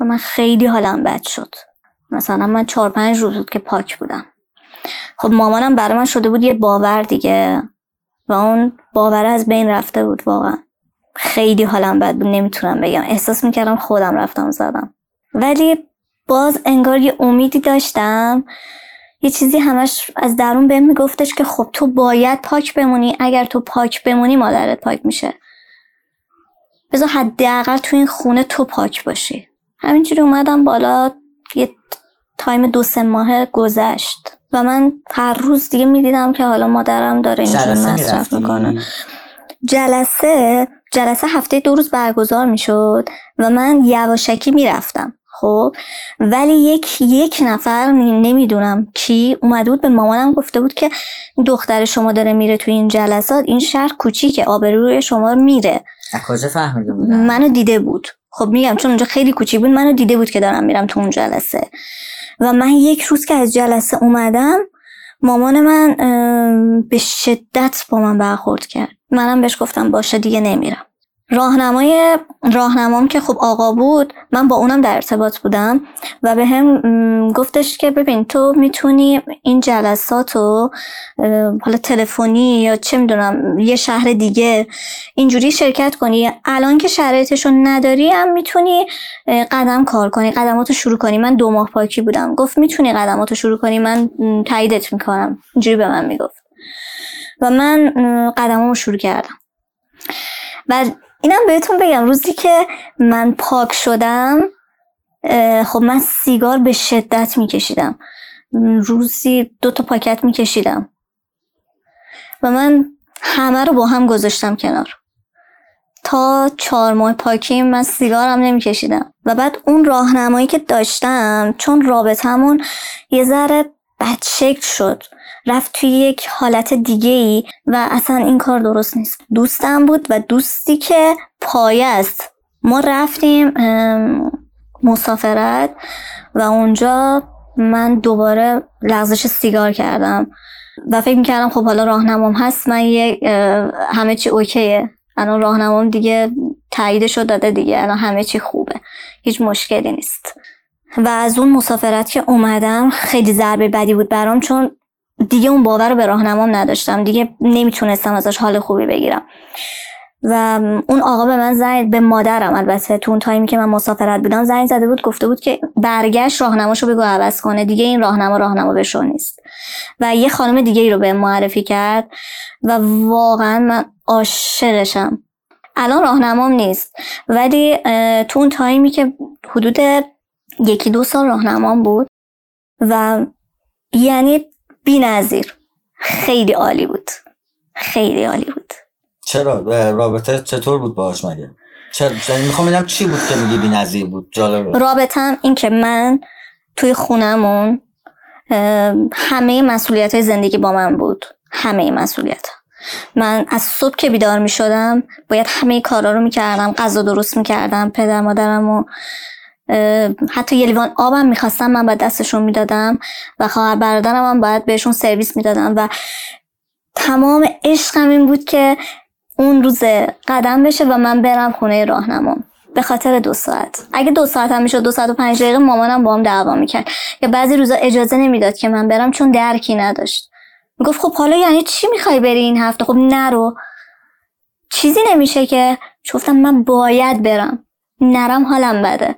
و من خیلی حالم بد شد. مثلا من چهار پنج روز بود که پاک بودم. خب مامانم برای من شده بود یه باور دیگه. و اون باور از بین رفته بود واقعا. خیلی حالم بد بود نمی‌تونم بگم. احساس می‌کردم خودم رفتم زدم. ولی باز انگار یه امیدی داشتم. یه چیزی همش از درون بهم میگفتش که خب تو باید پاک بمونی. اگر تو پاک بمونی مادرت پاک میشه. بذار حداقل تو این خونه تو پاک باشی. همینجوری اومدم بالا یه تایم دو سه ماه گذشت و من هر روز دیگه می‌دیدم که حالا مادرم داره اینجوری مصرف؟ می‌کنه. جلسه جلسه هفته دو روز برگزار می‌شد و من یواشکی می‌رفتم خب؟ ولی یک یک نفر نمی‌دونم کی اومده بود به مامانم گفته بود که دختر شما داره میره تو این جلسات این شهر کوچیکه آبروی شما میره. کجا فهمیده بودن؟ منو دیده بود. خب میگم چون اونجا خیلی کوچیک بود منو دیده بود که دارم میرم تو اون جلسه. و من یک روز که از جلسه اومدم مامان من به شدت با من برخورد کرد. منم بهش گفتم باشه دیگه نمیرم. راهنمای راهنمام که خب آقا بود من با اونم در ارتباط بودم و به هم گفتش که ببین تو می‌تونی این جلسات رو حالا تلفنی یا چه می‌دونم یه شهر دیگه اینجوری شرکت کنی. الان که شرایطشو نداری هم می‌تونی قدم کار کنی قدماتو شروع کنی. من دو ماه پاکی بودم. گفت می‌تونی قدماتو شروع کنی. من تاییدت می‌کنم. اینجوری به من می‌گفت. و من قدمامو شروع کردم. و اینم بهتون بگم. روزی که من پاک شدم خب من سیگار به شدت میکشیدم. روزی دو تا پاکت میکشیدم. و من همه رو با هم گذاشتم کنار. تا چهار ماه پاکیم من سیگارم نمیکشیدم. و بعد اون راهنمایی که داشتم چون رابطمون یه ذره بد شکل شد. رفت توی یک حالت دیگه ای و اصلا این کار درست نیست. دوستم بود و دوستی که پایه است. ما رفتیم مسافرت و اونجا من دوباره لغزش سیگار کردم و فکر می‌کردم خب حالا راهنمام هست. من یه همه چی اوکیه. الان راهنمام دیگه تاییدشو داده دیگه. الان همه چی خوبه. هیچ مشکلی نیست. و از اون مسافرت که اومدم خیلی ضربه بدی بود برام چون دیگه اون باور رو به راهنمام نداشتم. دیگه نمی‌تونستم ازش حال خوبی بگیرم. و اون آقا به من زنگ به مادرم البته تو اون تایمی که من مسافرت بودم زنگ زده بود گفته بود که برگشت راهنماشو بگو عوض کنه. دیگه این راهنما راهنما به شو نیست. و یه خانم دیگه ای رو به معرفی کرد و واقعا من عاشقشم. الان راهنمام نیست. ولی تو اون تایمی که حدود یکی دو سال راهنمام بود و یعنی بی خیلی عالی بود. خیلی عالی بود. چرا؟ رابطه چطور بود باهاش مگه؟ چرا؟ یعنی می‌خوام ببینم چی بود که میگی بی‌نظیر بود. جالبه. رابطم این که من توی خونمون همه مسئولیت های زندگی با من بود. همه مسئولیت من از صبح که بیدار می شدم باید همه کارا رو می کردم غذا درست می کردم پدر مادرم و حتی یه لیوان آبم می‌خواستم من باید دستشون می‌دادم و خواهر برادرم هم باید بهشون سرویس می‌دادم و تمام عشقم این بود که اون روز قدم بشه و من برم خونه راهنمام به خاطر دو ساعت. اگه دو ساعت هم می‌شد دو ساعت و پنج دقیقه مامانم با هم دعوا می‌کرد. یا بعضی روزا اجازه نمی‌داد که من برم چون درکی نداشت. می‌گفت خب حالا یعنی چی می‌خوای بری این هفته؟ خب نرو. چیزی نمیشه که. گفتم من باید برم. نرم حالم بده.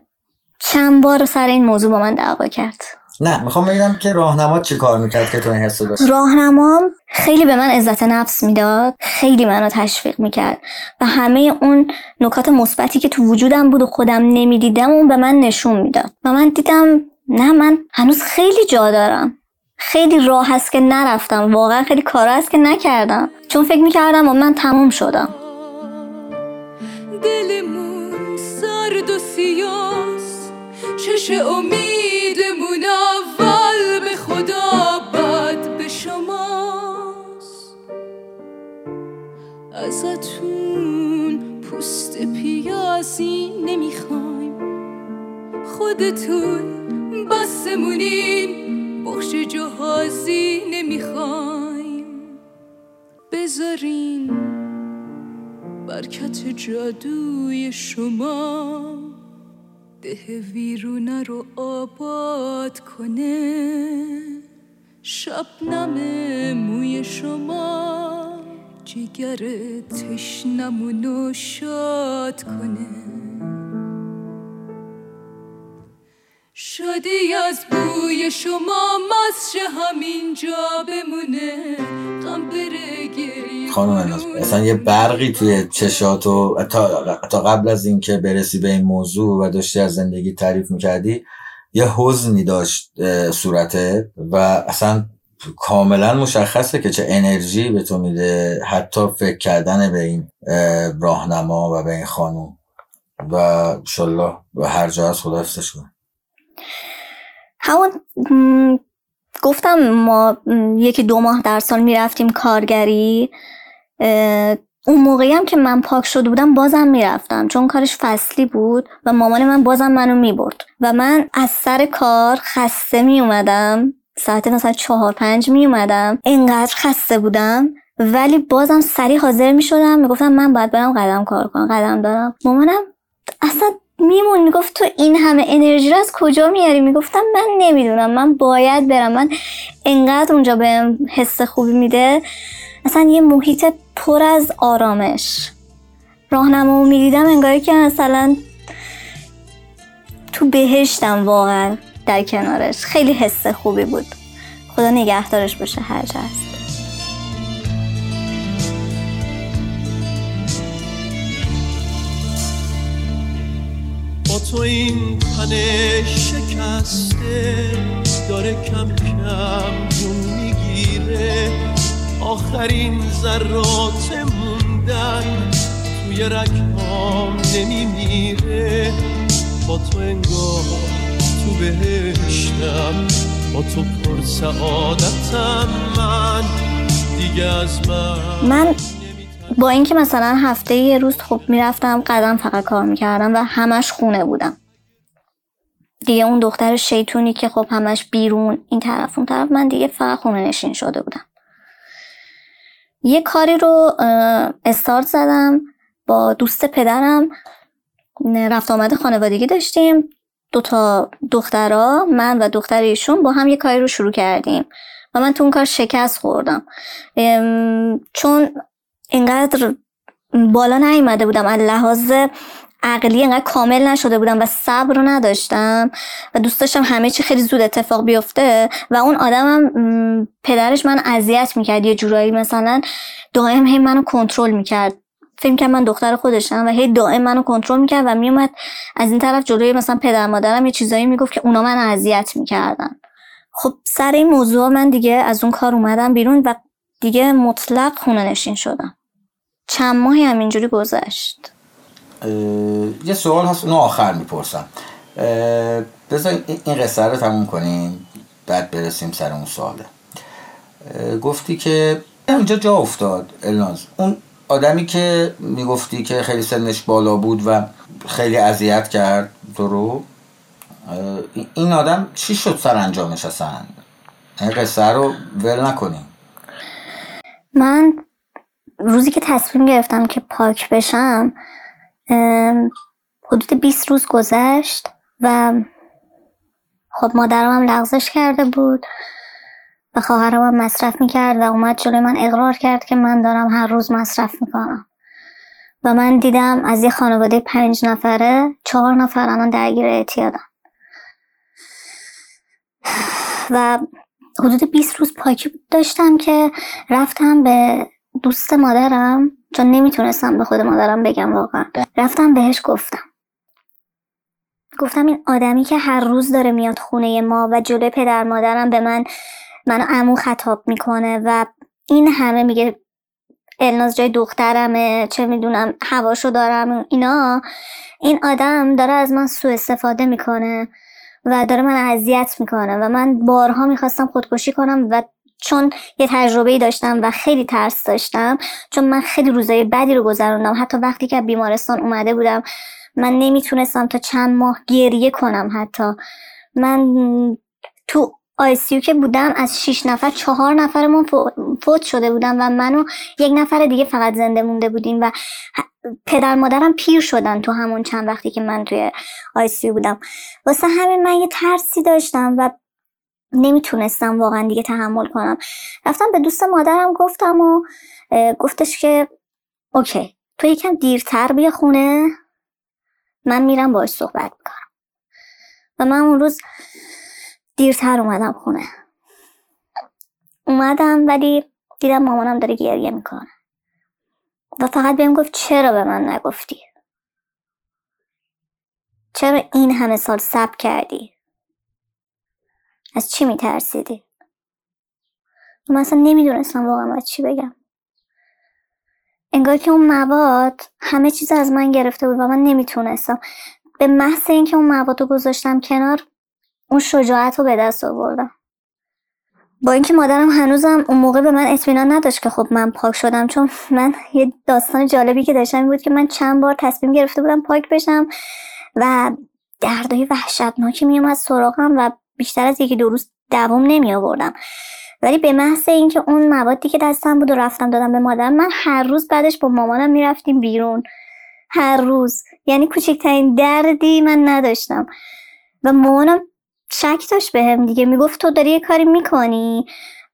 چند بار سر این موضوع با من دعوا کرد. نه می‌خوام ببینم که راهنما چی کار می‌کرد که تو این حسو داشت؟ راهنمام خیلی به من عزت نفس می‌داد خیلی منو تشویق می‌کرد و همه اون نکات مثبتی که تو وجودم بود و خودم نمی‌دیدم اون به من نشون می‌داد. و من دیدم نه من هنوز خیلی جا دارم. خیلی راه هست که نرفتم واقعا خیلی کار هست که نکردم. چون فکر می‌کردم و من تموم شدم. دلمون سرد و سیاس چش امیدمون اول به خدا بعد به شماست. ازتون پوست پیازی نمی‌خوایم. خودتون بسمونین بخش جهازی نمی‌خوایم. بذارین برکت جادوی شما. ده ویرونه رو آباد کنه. شبنم موی شما جگر تشنمونو شاد کنه. شادی از بوی شما مسش همینجا بمونه. غم بره گریه خانم اصلا یه برقی توی چشات و تا, تا قبل از اینکه برسی به این موضوع و داشتی از زندگی تعریف می‌کردی یه حزنی داشت اه، صورتت و اصلا کاملا مشخصه که چه انرژی به تو میده حتی فکر کردن به این اه، راهنما و به این خانوم. و انشالله به هر جا از خدا حفظش کنه. همون گفتم ما یکی دو ماه در سال می‌رفتیم کارگری اون موقعی هم که من پاک شده بودم بازم می‌رفتم چون کارش فصلی بود و مامان من بازم منو می‌برد و من از سر کار خسته میومدم ساعت مثلا چهار پنج میومدم انقدر خسته بودم ولی بازم سریع حاضر می‌شدم. می‌گفتم من باید برم قدم کار کنم قدم دارم. مامانم اصلا میمون می‌گفت تو این همه انرژی رو از کجا میاری؟ می‌گفتم من نمی‌دونم. من باید برم. من انقدر اونجا بهم حس خوبی میده. اصلا یه محیط پر از آرامش. راهنمامو می‌دیدم انگاری که مثلا تو بهشتم واقعا در کنارش. خیلی حس خوبی بود. خدا نگهدارش باشه هر جا با تو این تن شکسته داره کم کم جون می‌گیره. آخرین ذرات موندن توی رکام نمیمیره. با تو انگار تو بهشتم با تو پر سعادتم. من دیگه از من من با اینکه مثلا هفته یه روز خب می‌رفتم قدم فقط کار می‌کردم و همش خونه بودم. دیگه اون دختر شیطونی که خب همش بیرون این طرف اون طرف من دیگه فقط خونه نشین شده بودم. یه کاری رو استارت زدم با دوست پدرم. رفت آمد خانوادگی داشتیم. دوتا دخترا من و دختر ایشون با هم یه کاری رو شروع کردیم. و من تو اون کار شکست خوردم. چون اینقدر بالا نیومده بودم. از لحاظ عقلی اینقدر کامل نشده بودم و صبر رو نداشتم و دوست داشتم همه چی خیلی زود اتفاق بیفته و اون آدمم پدرش من اذیت می‌کرد. یه جورایی مثلا دائم هی منو کنترل می‌کرد. فکر که من دختر خودشم و هی دائم منو کنترل می‌کرد و میومد از این طرف جلوی مثلا پدر مادرم یه چیزایی می‌گفت که اونا من اذیت می‌کردن. خب سر این موضوع من دیگه از اون کار اومدم بیرون و دیگه مطلق خونه نشین شدم. چند ماهی هم اینجوری گذشت؟ یه سوال هست اونو آخر می‌پرسم. بذار این- قصه رو تموم کنیم بعد برسیم سر اون سواله. گفتی که اونجا جا افتاد الناز. اون آدمی که می‌گفتی که خیلی سنش بالا بود و خیلی اذیت کرد تو رو این آدم چی شد سر انجامش اصلا؟ این قصه رو ول نکنیم. من روزی که تصمیم گرفتم که پاک بشم حدود 20 روز گذشت و خب مادرم هم لغزش کرده بود و خواهرم هم مصرف می‌کرد و اومد جلوی من اقرار کرد که من دارم هر روز مصرف می‌کنم. و من دیدم از یه خانواده پنج نفره چهار نفر الان درگیر اعتیادم و حدود 20 روز پاکی داشتم که رفتم به دوست مادرم چون نمی‌تونستم به خود مادرم بگم واقعا. رفتم بهش گفتم. گفتم این آدمی که هر روز داره میاد خونه ما و جلوی پدر مادرم به من منو عمو خطاب می‌کنه و این همه میگه الناز جای دخترمه چه می‌دونم هواشو دارم اینا. این آدم داره از من سوء استفاده می‌کنه و داره من اذیت می‌کنه و من بارها می‌خواستم خودکشی کنم و چون یه تجربه داشتم و خیلی ترس داشتم چون من خیلی روزای بدی رو گذروندم. حتی وقتی که بیمارستان اومده بودم من نمی‌تونستم تا چند ماه گریه کنم حتی. من تو ICU که بودم از شیش نفر چهار نفرمون فو- فوت شده بودن و من و یک نفر دیگه فقط زنده مونده بودیم و پدر مادرم پیر شدن تو همون چند وقتی که من توی ICU بودم. واسه همین من یه ترسی داشتم و نمی‌تونستم واقعا دیگه تحمل کنم. رفتم به دوست مادرم گفتم و گفتش که okay تو یکم دیرتر بیا خونه من میرم باش صحبت می‌کنم. و من اون روز دیرتر اومدم خونه. اومدم ولی دیدم مامانم داره گریه می‌کنه. و فقط بهم گفت چرا به من نگفتی؟ چرا این همه سال صبر کردی؟ از چی میترسیدی؟ من اصلا نمی‌دونستم واقعا باید چی بگم. انگار که اون مواد همه چیز از من گرفته بود و من نمی‌تونستم. به محض اینکه اون مواد رو گذاشتم کنار اون شجاعت رو به دست آوردم. با اینکه مادرم هنوزم اون موقع به من اطمینان نداشت که خب من پاک شدم چون من یه داستان جالبی که داشتم بود که من چند بار تصمیم گرفته بودم پاک بشم و دردای وحشتناکی میومد سراغم و بیشتر از یکی دو روز دوام نمی آوردم. ولی به محض اینکه اون موادی که دستم بود و رفتم دادم به مادرم من هر روز بعدش با مامانم می‌رفتیم بیرون. هر روز. یعنی کوچکترین دردی من نداشتم. و مامانم شک داشت بهم دیگه. می‌گفت تو داری یه کاری می‌کنی؟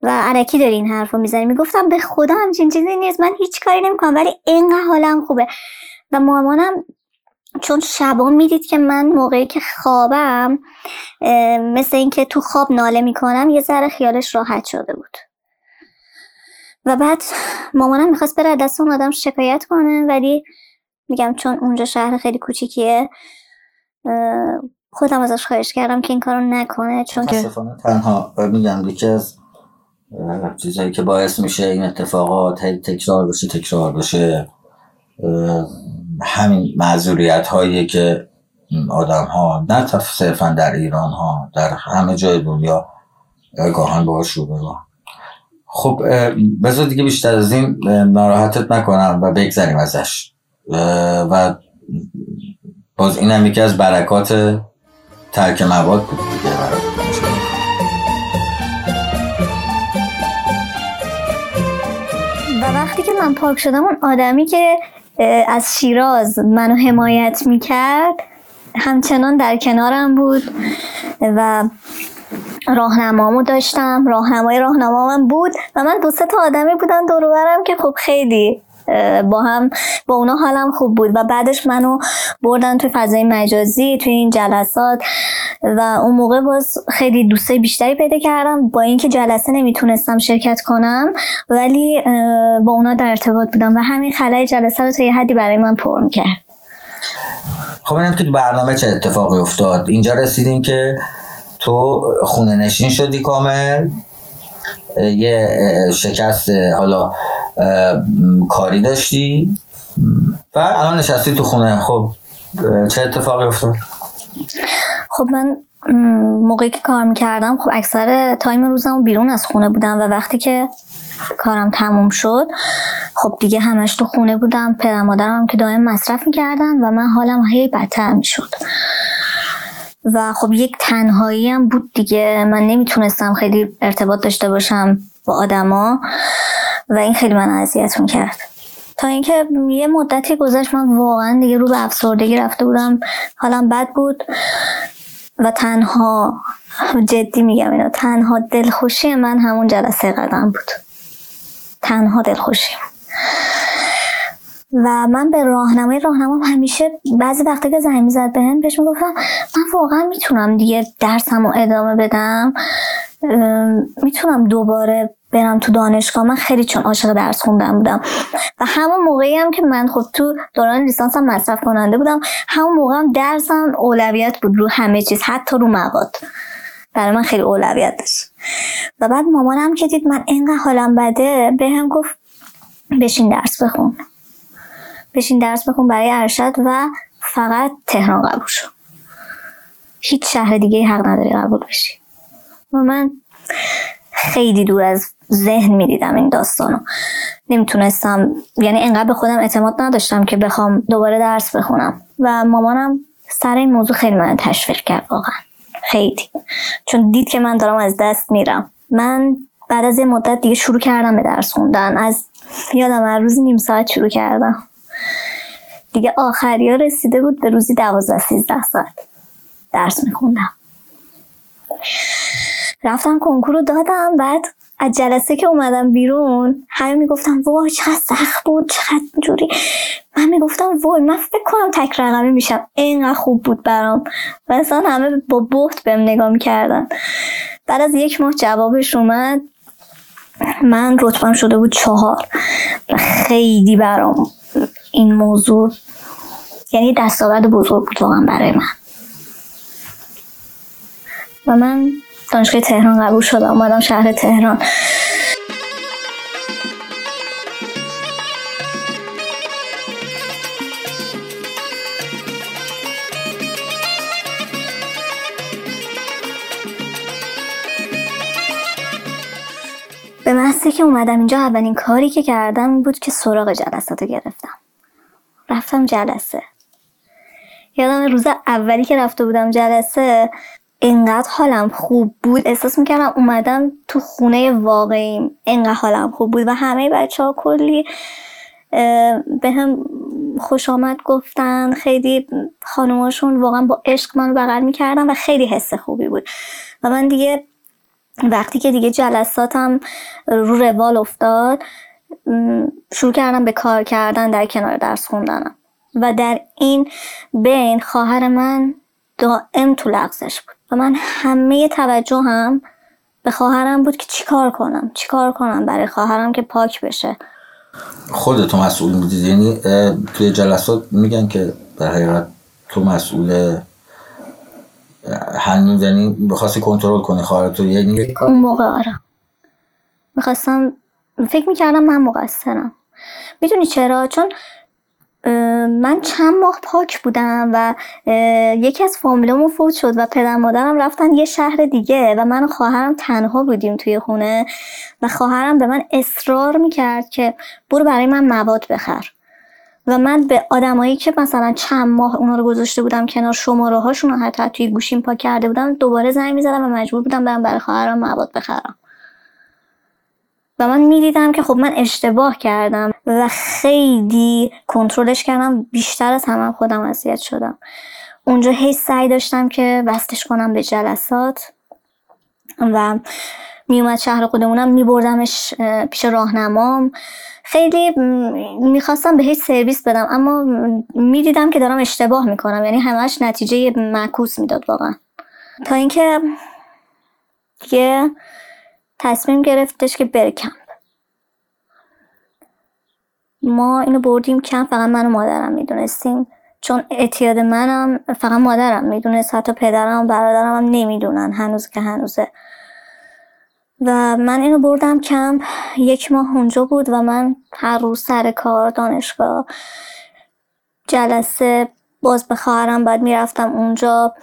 و علکی داری این حرف رو می‌زنی. می‌گفتم به خدا همچین چیزی نیست. من هیچ کاری نمی‌کنم ولی اینقدر حالم خوبه. و مامانم چون شبا می‌دید که من موقعی که خوابم مثل اینکه تو خواب ناله می‌کنم یه ذره خیالش راحت شده بود. و بعد مامانم می‌خواست بره دست اون آدم شکایت کنه ولی میگم چون اونجا شهر خیلی کوچیکیه خودم ازش خواهش کردم که این کارو نکنه چون که تنها میگم یکی از اه، چیزهایی که باعث میشه این اتفاقات هی تکرار بشه تکرار بشه همین معذوریت هایی که آدم ها نه صرفا در ایران ها در همه جای دنیا اه، گاهن باهاش روبرو خب بذار دیگه بیشتر از این ناراحتت نکنم و بگذریم ازش. و باز این هم یکی از برکات ترک مواد بود دیگه برای وقتی که من پاک شدم اون آدمی که از شیراز منو حمایت می‌کرد. همچنان در کنارم بود و راهنمامو داشتم. راهنمای راهنمام بود و من دو سه تا آدمی بودن دور که خب خیلی با هم با اونا حالم خوب بود و بعدش منو بردن توی فضای مجازی توی این جلسات و اون موقع باز خیلی دوستای بیشتری پیدا کردم. با اینکه جلسه نمی‌تونستم شرکت کنم ولی با اونا در ارتباط بودم و همین خلای جلسه رو تا یه حدی برای من پر می‌کرد. خب اینم تو برنامه چه اتفاقی افتاد؟ اینجا رسیدیم که تو خونه نشین شدی کامل یه شکست حالا کاری داشتی؟ و الان نشستی تو خونه. خب چه اتفاقی افتاد؟ خب من موقعی که کار می‌کردم خب اکثر تایم روزم بیرون از خونه بودم و وقتی که کارم تموم شد خب دیگه همش تو خونه بودم. پدر مادرم که دائم مصرف می‌کردن و من حالم هی بدتر می‌شد. و خب یک تنهایی هم بود دیگه. من نمی‌تونستم خیلی ارتباط داشته باشم با آدما. و این خیلی من اذیت کرد. تا اینکه یه مدتی گذشت من واقعا دیگه رو به افسردگی رفته بودم. حالم بد بود و تنها جدی میگم اینا تنها دلخوشی من همون جلسه قدم بود. تنها دلخوشی. و من به راهنمای راهنمام همیشه بعضی وقتا که زنگ می‌زد بهم بهش می‌گفتم من واقعا می‌تونم دیگه درسم رو ادامه بدم؟ می‌تونم دوباره برم تو دانشگاه. من خیلی چون عاشق درس خوندن بودم. و همون موقعی هم که من خب تو دوران لیسانسم مصرف کننده بودم همون موقع هم درسم اولویت بود رو همه چیز حتی رو مواد. برای من خیلی اولویت داشت. و بعد مامانم که دید من اینقدر حالم بده بهم گفت بشین درس بخون. بشین درس بخون برای ارشد و فقط تهران قبول شو. هیچ شهر دیگه حق نداری قبول بشی. و من خیلی دور از ذهن می‌دیدم این داستانو. نمی‌تونستم یعنی انقدر به خودم اعتماد نداشتم که بخوام دوباره درس بخونم. و مامانم سر این موضوع خیلی من تشویق کرد واقعا. خیلی. چون دید که من دارم از دست میرم. من بعد از یه مدت دیگه شروع کردم به درس خوندن. از یادم از روزی نیم ساعت شروع کردم. دیگه آخری ها رسیده بود به روزی دوازده سیزده ساعت درس میخوندم. رفتم کنکور رو دادم بعد از جلسه که اومدم بیرون همه می‌گفتم وای چقدر سخت بود چقدر جوری من می‌گفتم وای من فکر کنم تک رقمی میشم اینقدر خوب بود برام. و اصلا همه با بهت بهم نگاه می‌کردن. بعد از یک ماه جوابش اومد من رتبم شده بود چهار. و خیلی برام این موضوع یعنی دستاورد بزرگ بود واقعا برای من. و من دانشگاه تهران قبول شدم. اومدم شهر تهران. به محضی که اومدم اینجا اولین کاری که کردم این بود که سراغ جلسات رو گرفتم. رفتم جلسه. یادم روز اولی که رفته بودم جلسه اینقدر حالم خوب بود. احساس می‌کردم اومدم تو خونه واقعیم. اینقدر حالم خوب بود و همه بچه ها کلی به هم خوش آمد گفتن. خیلی خانوماشون واقعا با عشق منو بغل می‌کردن و خیلی حس خوبی بود. و من دیگه وقتی که دیگه جلساتم رو روال افتاد شروع کردم به کار کردن در کنار درس خوندنم. و در این بین خواهر من دائم تو لغزش بود. و من همه توجه هم به خواهرم بود که چیکار کنم چیکار کنم برای خواهرم که پاک بشه. خودتو مسئول می‌دید یعنی توی جلسات میگن که در حقیقت تو مسئول هنوز یعنی بخواستی کنترل کنی خواهرتو یعنی اون موقع آره. می‌خواستم فکر می‌کردم من مقصرم. می‌دونی چرا؟ چون من چند ماه پاک بودم و یکی از فامیلامون فوت شد و پدر مادرم رفتن یه شهر دیگه و من و خواهرم تنها بودیم توی خونه و خواهرم به من اصرار می‌کرد که برو برای من مواد بخر. و من به آدمایی که مثلا چند ماه اونا رو گذاشته بودم کنار شماره هاشون رو حتی توی گوشیم پاک کرده بودم دوباره زنگ می‌زدم و مجبور بودم برم برای خواهرم مواد بخرم. و من می‌دیدم که خب من اشتباه کردم و خیلی کنترلش کردم بیشتر از همه خودم اذیت شدم. اونجا هی سعی داشتم که وصلش کنم به جلسات و میومد شهر خودمونم میبردمش پیش راهنمام. خیلی می‌خواستم بهش سرویس بدم اما می‌دیدم که دارم اشتباه می‌کنم یعنی همش نتیجه معکوس می‌داد واقعا. تا اینکه دیگه تصمیم گرفتش که بره کمپ. ما اینو بردیم کمپ فقط من و مادرم می‌دونستیم. چون اعتیاد منم فقط مادرم می‌دونست حتی پدرم و برادرم هم نمی‌دونن هنوز که هنوزه. و من اینو بردم کمپ. یک ماه اونجا بود و من هر روز سر کار دانشگاه جلسه باز به خواهرم بعد می‌رفتم اونجا.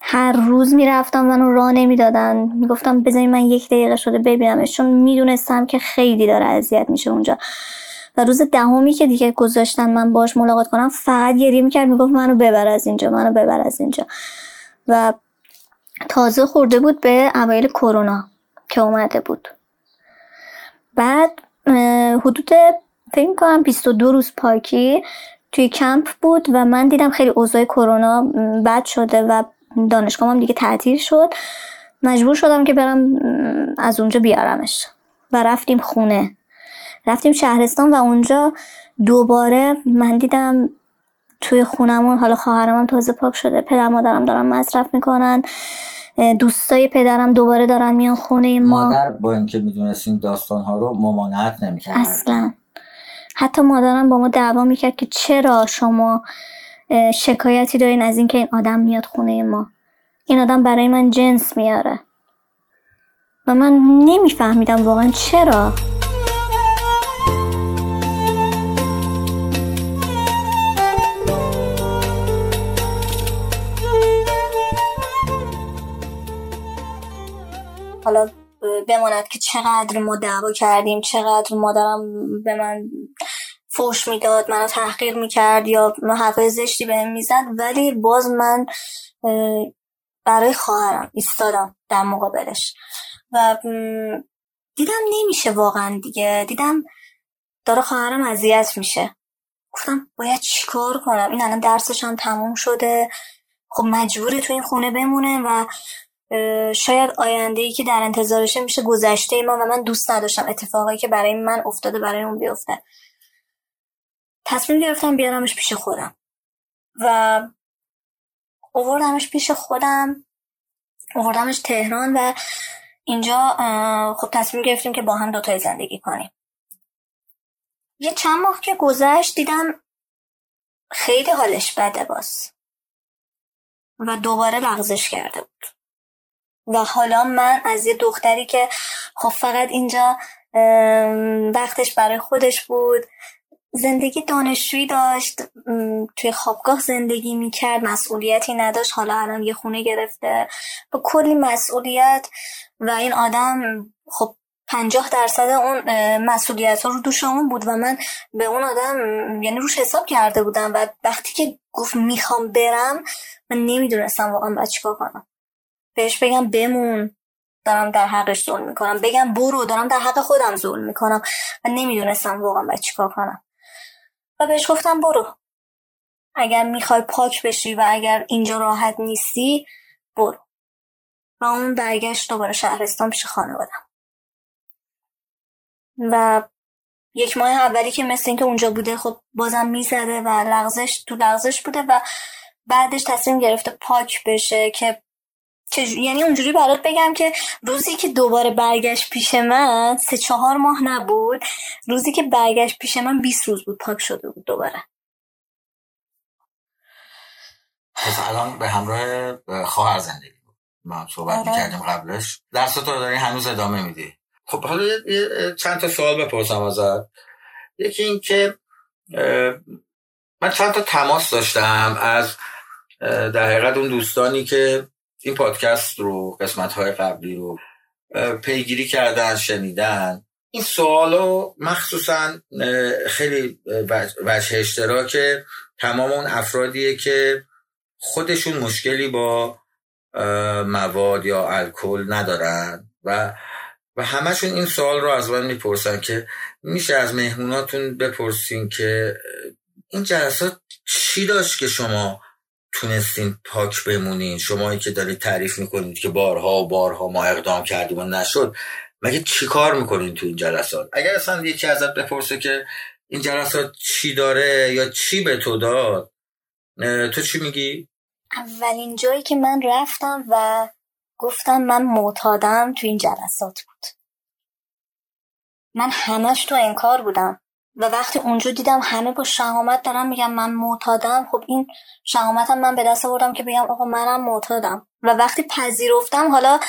هر روز می‌رفتم منو راه نمی‌دادن. می‌گفتم بذاری من یک دقیقه شده ببینمش چون می‌دونستم که خیلی داره اذیت میشه اونجا. و روز دهمی که دیگه گذاشتن من باش ملاقات کنم فقط گریه می‌کرد می‌گفت منو ببر از اینجا منو ببر از اینجا. و تازه خورده بود به اوایل کرونا که اومده بود. بعد حدود فکر کنم 22 روز پاکی توی کمپ بود و من دیدم خیلی اوضاع کرونا بد شده و دانشگاهم هم دیگه تعطیل شد. مجبور شدم که برم از اونجا بیارمش. و رفتیم خونه. رفتیم شهرستان و اونجا دوباره من دیدم توی خونمون حالا خواهرم هم تازه پاک شده پدر مادرم دارن مصرف می‌کنن. دوستای پدرم دوباره دارن میان خونه ما. مادر با اینکه می‌دونست این داستان ها رو ممانعت نمی‌کرد اصلا. حتی مادرم با ما دعوا می‌کرد که چرا شما شکایتی دارین از اینکه این آدم میاد خونه ما. این آدم برای من جنس میاره. و من نمیفهمیدم واقعا چرا. حالا بماند که چقدر ما دعوا کردیم چقدر مادرم به من فوش می‌داد منو تحقیر می‌کرد یا حرفای زشتی بهم می‌زد ولی باز من برای خواهرم ایستادم در مقابلش. و دیدم نمیشه واقعا دیگه. دیدم داره خواهرم اذیت میشه. گفتم باید چیکار کنم؟ این الان درسش هم تموم شده. خب مجبوره تو این خونه بمونه و شاید آینده ای که در انتظارشه میشه گذشته ما و من دوست نداشتم اتفاقایی که برای من افتاده برای اون بیفته. تصمیم گرفتم بیارمش پیش خودم. و اووردمش پیش خودم اووردمش تهران و اینجا خب تصمیم گرفتیم که با هم دوتای زندگی کنیم. یه چند ماه که گذشت دیدم خیلی حالش بده باز و دوباره لغزش کرده بود. و حالا من از یه دختری که خب فقط اینجا وقتش برای خودش بود زندگی دانشجویی داشت توی خوابگاه زندگی می‌کرد مسئولیتی نداشت حالا الان یه خونه گرفته. با کلی مسئولیت و این آدم خب پنجاه درصد اون مسئولیت ها رو دوش اون بود و من به اون آدم یعنی روش حساب کرده بودم و وقتی که گفت می‌خوام برم من نمی‌دونستم واقعا باید چیکار کنم. بهش بگم بمون دارم در حقش ظلم می‌کنم. بگم برو دارم در حق خودم ظلم می‌کنم. و نمی‌دونستم واقعا باید چیکار کنم. و بهش گفتم برو. اگر می‌خوای پاک بشی و اگر اینجا راحت نیستی برو. و اون برگشت دوباره شهرستان پیش خانوادم. و یک ماه اولی که مثل اینکه اونجا بوده خب بازم می‌زده و لغزش تو لغزش بوده و بعدش تصمیم گرفته پاک بشه که چج... یعنی اونجوری برات بگم که روزی که دوباره برگشت پیش من سه چهار ماه نبود روزی که برگشت پیش من 20 روز بود پاک شده بود دوباره. پس الان به همراه خواهر زندگی بود. ما صحبت آره. می‌کردیم قبلش. درس تو داری هنوز ادامه میدی. خب حالا چند تا سوال بپرسم ازت. یکی این که من چند تا تماس داشتم از در حقیقت اون دوستانی که این پادکست رو قسمت های قبلی رو پیگیری کردن شنیدن. این سوالو مخصوصا اه، خیلی وجه- اشتراک تمام اون افرادیه که خودشون مشکلی با مواد یا الکل ندارن و و همشون این سوال رو از من می‌پرسن که میشه از مهموناتون بپرسین که این جلسات چی داشت که شما تونستین پاک بمونین. شمایی که دارید تعریف می‌کنید که بارها و بارها ما اقدام کردیم و نشد مگه چی کار می‌کنین تو این جلسات؟ اگر اصلا یکی ازت بپرسه که این جلسات چی داره یا چی به تو داد تو چی میگی؟ اولین جایی که من رفتم و گفتم من معتادم تو این جلسات بود. من همش تو انکار بودم. و وقتی اونجا دیدم همه با شهامت دارم میگم من معتادم خب این شهامتم من به دست آوردم که بگم آقا منم معتادم. و وقتی پذیرفتم حالا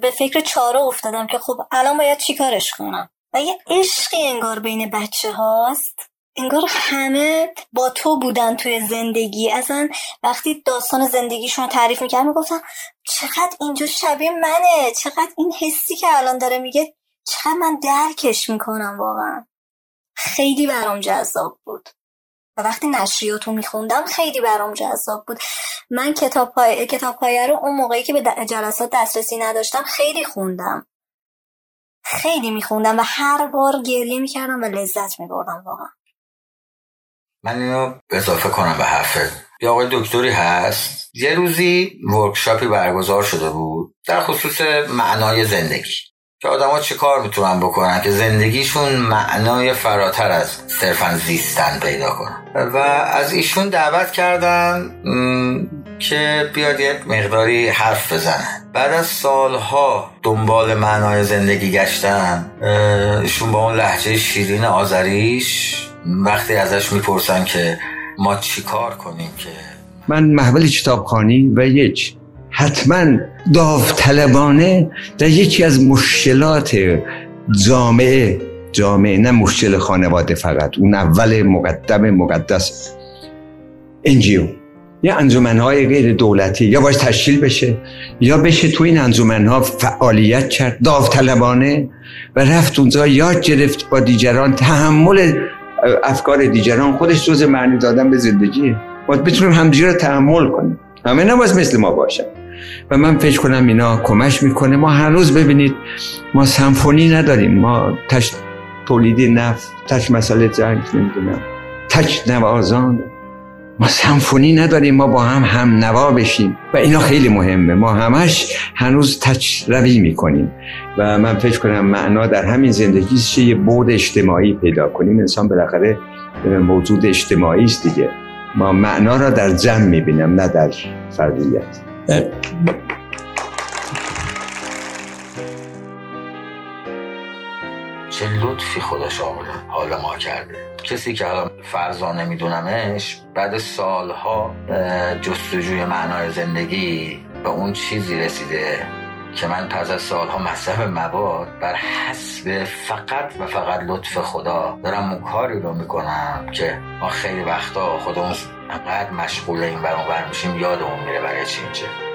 به فکر چاره افتادم که خب الان باید چیکارش کنم؟ و یه عشقی انگار بین بچه هاست انگار همه با تو بودن توی زندگی. اصلا وقتی داستان زندگیشون رو تعریف می‌کردم می‌گفتم چقدر اینجا شبیه منه چقدر این حسی که الان داره میگه چقدر من درکش می‌کنم واقعا. خیلی برام جذاب بود. و وقتی نشریات رو میخوندم خیلی برام جذاب بود. من کتاب های کتاب رو اون موقعی که به جلسات دسترسی نداشتم خیلی خوندم. خیلی میخوندم و هر بار گریه می‌کردم و لذت میبردم واقعا. من اینو اضافه کنم به حرفت یه آقای دکتری هست. یه روزی ورکشاپی برگزار شده بود در خصوص معنای زندگی. که آدما چه کار می‌تونن بکنن که زندگیشون معنای فراتر از صرفا زیستن پیدا کنن. و از ایشون دعوت کردن م، که بیاد یک مقداری حرف بزنن بعد از سالها دنبال معنای زندگی گشتن ایشون با اون لحجه شیرین آذریش وقتی ازش می‌پرسن که ما چی کار کنیم که من محول کتابخانی و یک حتما داوطلبانه در یکی از مشکلات جامعه جامعه نه مشکل خانواده فقط اون اول مقدم مقدس انجیو. یا انجمنهای غیر دولتی یا باید تشکیل بشه یا بشه تو این انجمنها فعالیت کرد داوطلبانه و رفت اونجا یاد گرفت با دیگران تحمل افکار دیگران خودش جز معنی دادن به زندگیه باید بتونیم همدیگه رو تحمل کنیم. همه نباید مثل ما باشن و من فکر کنم اینا کمش می‌کنه. ما هنوز ببینید ما سمفونی نداریم. ما تش تولیدی نفت تش مسئله جنگ نمی‌دونم. تک نوازان ما سمفونی نداریم. ما با هم هم نوا بشیم. و اینا خیلی مهمه. ما همش هنوز تچ روی می‌کنیم. و من فکر کنم معنا در همین زندگی چه یه بود اجتماعی پیدا کنیم. انسان بالاخره موجود اجتماعی است دیگه. ما معنا را در جمع می‌بینم نه در فردیت. چه لطفی خودش آمده حالا ما کرده. کسی که الان فرضا نمیدونمش بعد سالها جستجوی معنای زندگی به اون چیزی رسیده. که من پس از سالها مصرف مواد بر حسب فقط و فقط لطف خدا دارم اون کاری رو می‌کنم که ما خیلی وقتا خودمون انقدر مشغول این بر اون بر میشیم یادمون میره برای چی میشه.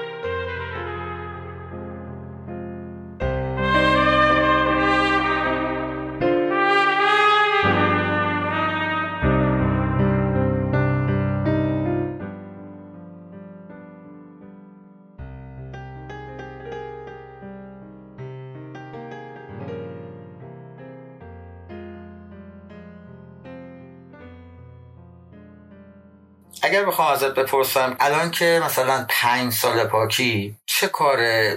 اگر بخوام ازت بپرسم الان که مثلا پنج سال پاکی چه کار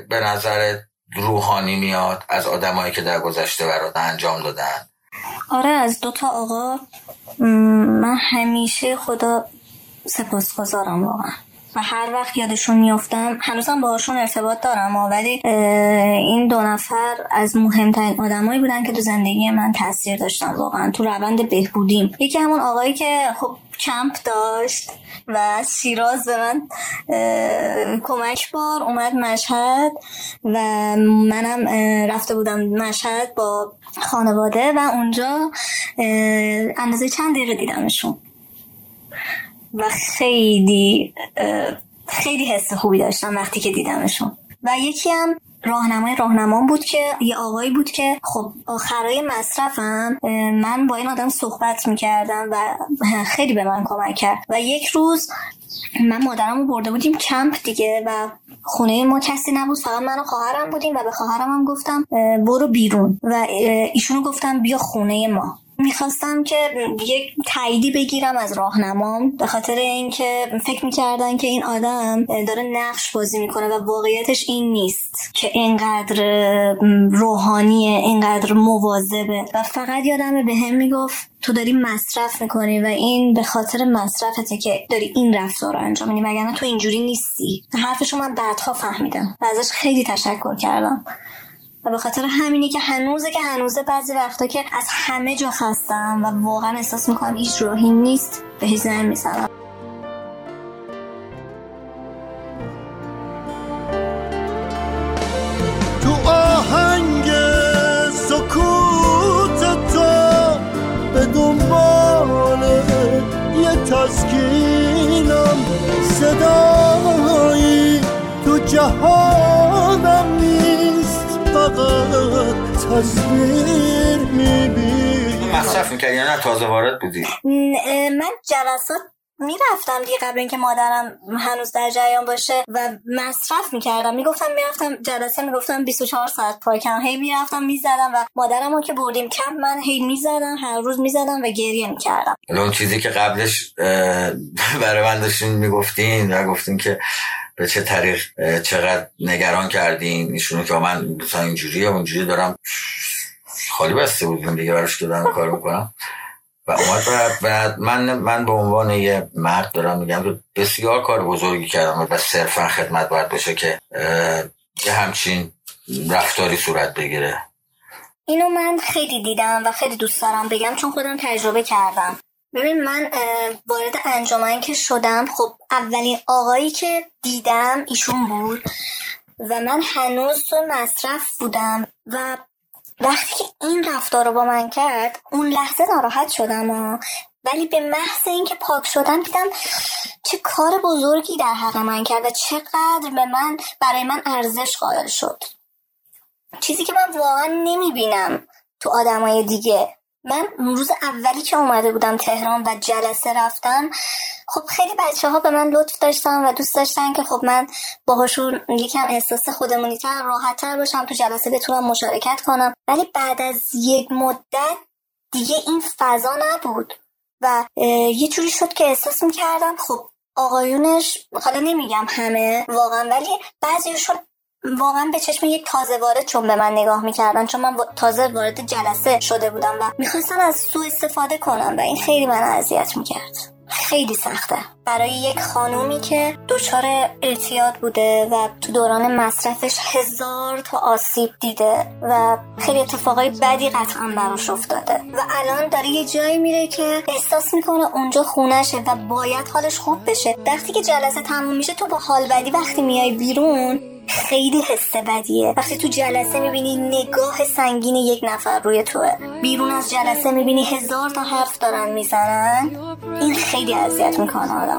به نظر روحانی میاد از آدمایی که در گذشته برات انجام دادن؟ آره از دوتا آقا. م، من همیشه خدا سپاسگزارم واقعا. و هر وقت یادشون میفتم هنوزم باهاشون ارتباط دارم ولی این دو نفر از مهمترین آدمایی بودن که تو زندگی من تاثیر داشتن واقعا تو روند بهبودیم. یکی همون آقایی که خب کمپ داشت و از شیراز به من کمک بار اومد مشهد و منم رفته بودم مشهد با خانواده و اونجا اندازه چند دقیقه دیدمشون. و خیلی خیلی حس خوبی داشتم وقتی که دیدمشون. و یکی هم راهنمای راهنمام بود که یه آقایی بود که خب آخرای مصرفم من با این آدم صحبت می‌کردم و خیلی به من کمک کرد. و یک روز من مادرم رو برده بودیم کمپ دیگه و خونه ما کسی نبود فقط من و خواهرم بودیم و به خواهرم هم گفتم برو بیرون. و ایشونو گفتم بیا خونه ما. می‌خواستم که یک تاییدی بگیرم از راهنمام به خاطر اینکه فکر می‌کردن که این آدم داره نقش بازی می‌کنه و واقعیتش این نیست که اینقدر روحانیه اینقدر مواظبه. و فقط یادم به هم می‌گفت تو داری مصرف می‌کنی و این به خاطر مصرفته که داری این رفتار رو انجام میدی وگرنه تو اینجوری نیستی. حرفشو من بعدها فهمیدم و ازش خیلی تشکر کردم. و به خاطر همینی که هنوزه که هنوزه بعضی وقتا که از همه جا خستم و واقعا احساس می‌کنم هیچ راهی نیست به هیچ یه تسکینم. صدایی تو جهانم تصویر می‌بینم مصرف می‌کردی یا نه تازه وارد بودی. من جلسات می‌رفتم دیگه قبل اینکه مادرم هنوز در جریان باشه و مصرف می‌کردم. می‌گفتم می‌رفتم جلسه می‌گفتم 24 ساعت پاکم هی می‌رفتم می‌زدم و مادرم رو که بردیم کم من هی می‌زدم هر روز می‌زدم و گریه می‌کردم. اون چیزی که قبلش [laughs] برای من داشتین می‌گفتین و گفتین که به چه طریق چقدر نگران کردین؟ ایشونو که من مثلا اینجوری اونجوری دارم خالی بسته بودیم دیگه براش که دارم کار می‌کنم. و اومد و من من به عنوان یه مرد دارم میگم که بسیار کار بزرگی کردم و صرفا خدمت باید بشه که یه همچین رفتاری صورت بگیره. اینو من خیلی دیدم و خیلی دوست دارم بگم چون خودم تجربه کردم. ببین من وارد انجمن که شدم خب اولین آقایی که دیدم ایشون بود و من هنوز تو مصرف بودم و وقتی که این رفتار رو با من کرد اون لحظه ناراحت شدم ها. ولی به محض اینکه پاک شدم دیدم چه کار بزرگی در حق من کرد و چقدر به من برای من ارزش قائل شد چیزی که من واقعا نمی‌بینم تو آدمای دیگه من روز اولی که اومده بودم تهران و جلسه رفتم خب خیلی بچه ها به من لطف داشتن و دوست داشتن که خب من باهاشون یکم احساس خودمونی تر راحت تر باشم تو جلسه بتونم مشارکت کنم. ولی بعد از یک مدت دیگه این فضا نبود و یه جوری شد که احساس می‌کردم خب آقایونش حالا نمیگم همه واقعا ولی بعضیشون واقعا به چشم یک تازه وارد چون به من نگاه می‌کردن چون من تازه وارد جلسه شده بودم و می‌خواستن از سو استفاده کنم و این خیلی من اذیت می‌کرد. خیلی سخته. برای یک خانومی که دچار اعتیاد بوده و تو دوران مصرفش هزار تا آسیب دیده و خیلی اتفاقای بدی قطعا براش افتاده. و الان داره یه جایی میره که احساس می‌کنه اونجا خونشه و باید حالش خوب بشه. وقتی که جلسه تموم میشه تو با حال بدی وقتی میای بیرون خیلی حس بدیه. وقتی تو جلسه می‌بینی نگاه سنگین یک نفر روی توه. بیرون از جلسه می‌بینی هزار تا حرف دارن می‌زنن. این خیلی اذیت می‌کنه آدمو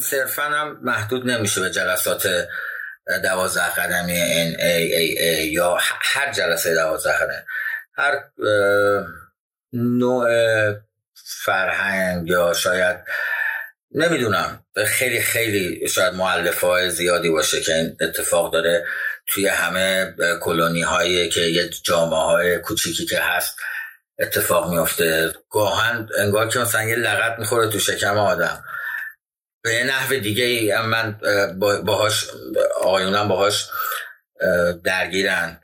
صرفا هم محدود نمیشه به جلسات دوازده قدمی NAAA یا هر جلسه دوازده قدمی هر نوع فرهنگ یا شاید نمی‌دونم. خیلی خیلی شاید معلفه های زیادی باشه که این اتفاق داره توی همه کلونی هایی که یه جامعه های کوچیکی که هست اتفاق میفته گاهن انگار که مثلا یه لغت می‌خوره تو شکم آدم. به یه نحو دیگه ای من اه، با- باهاش آقایونم باهاش اه، درگیرن.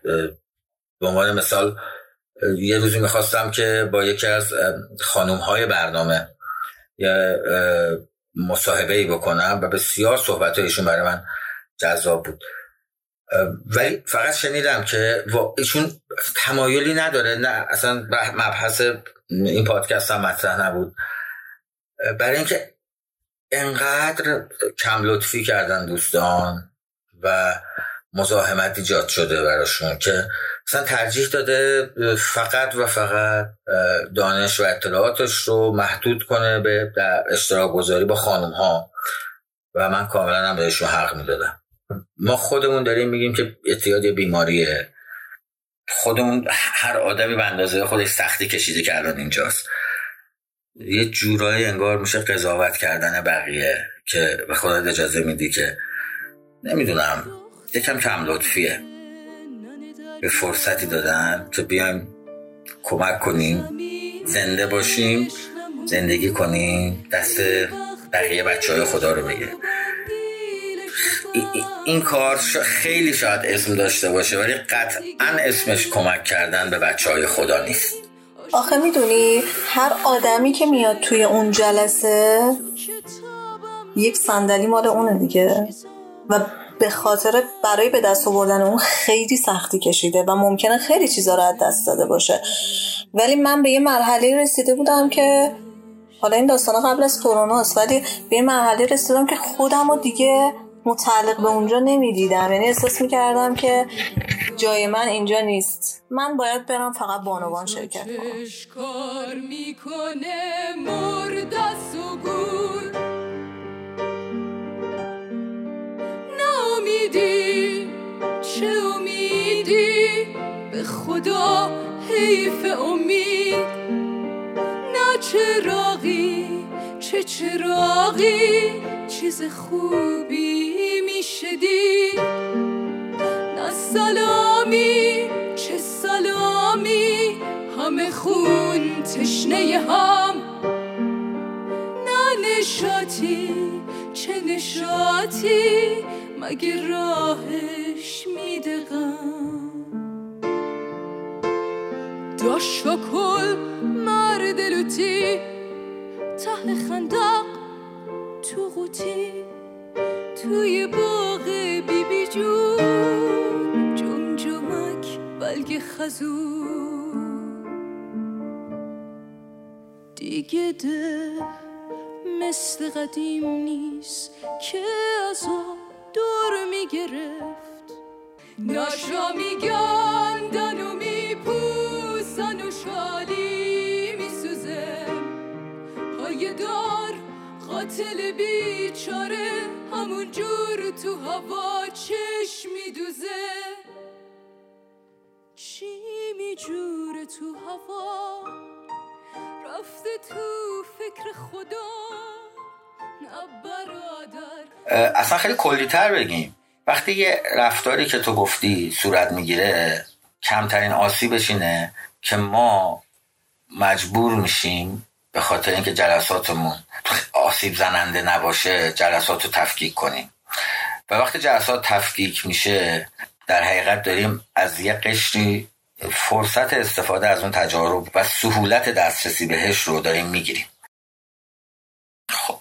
به عنوان مثال یه روزی می‌خواستم که با یکی از خانوم های برنامه یه اه، مصاحبه ای بکنم و بسیار صحبت ایشون برای من جذاب بود. ولی فقط شنیدم که ایشون تمایلی نداره نه اصلا بح- مبحث این پادکست هم مطرح نبود. برای اینکه انقدر کم لطفی کردن دوستان و مزاحمت ایجاد شده براشون که مثلا ترجیح داده فقط و فقط دانش و اطلاعاتش رو محدود کنه به در اشتراک گذاری با خانم ها و من کاملا هم بهشون حق می‌دادم. ما خودمون داریم میگیم که اعتیاد یه بیماریه. خودمون هر آدمی به اندازه خودش سختی کشیده کردن اینجاست. یه جورایی انگار میشه قضاوت کردن بقیه که به خودت اجازه میدی که نمی‌دونم یکم کم لطفیه. به فرصتی دادن که بیایم کمک کنیم زنده باشیم زندگی کنیم دست بقیه بچه های خدا رو ای- این کار خیلی شاید اسم داشته باشه ولی قطعا اسمش کمک کردن به بچه های خدا نیست. آخه می‌دونی هر آدمی که میاد توی اون جلسه یک صندلی مال اونه دیگه. و به خاطر برای به دست آوردن اون خیلی سختی کشیده و ممکنه خیلی چیزا رو از دست داده باشه. ولی من به یه مرحله رسیده بودم که حالا این داستان قبل از کرونا است ولی به یه مرحله رسیدم که خودم رو دیگه متعلق به اونجا نمی‌دیدم. یعنی احساس می‌کردم که جای من اینجا نیست. من باید برم فقط بانوان شرکت کنم. نامیدی چه امیدی؟ به خدا حیف امید. نه چراغی چه چراغی چیز خوبی میشه دید. نه سلامی چه سلامی همه خون تشنه هم. نه نشاتی چه نشاتی مگه راهش میده غم. داشت کل مرد لوتی ته خندق تو قوطی توی باغ بی بی جون جمجمک بلگ خزون. دیگه ده مثل قدیم نیست که از دور می‌گرفت. ناشا میگن دنو میپوسن و های دار قاتل بیچاره همون جور تو هوا چشم میدوزه. چی میجوره تو هوا؟ رفته تو فکر خدا برادر. اصلا خیلی کلیتر بگیم. وقتی یه رفتاری که تو گفتی صورت می‌گیره کمترین آسیبش اینه که ما مجبور میشیم به خاطر اینکه جلساتمون آسیب زننده نباشه جلسات رو تفکیک کنیم. و وقتی جلسات تفکیک میشه در حقیقت داریم از یه قشری فرصت استفاده از اون تجارب و سهولت دسترسی بهش رو داریم می‌گیریم. خب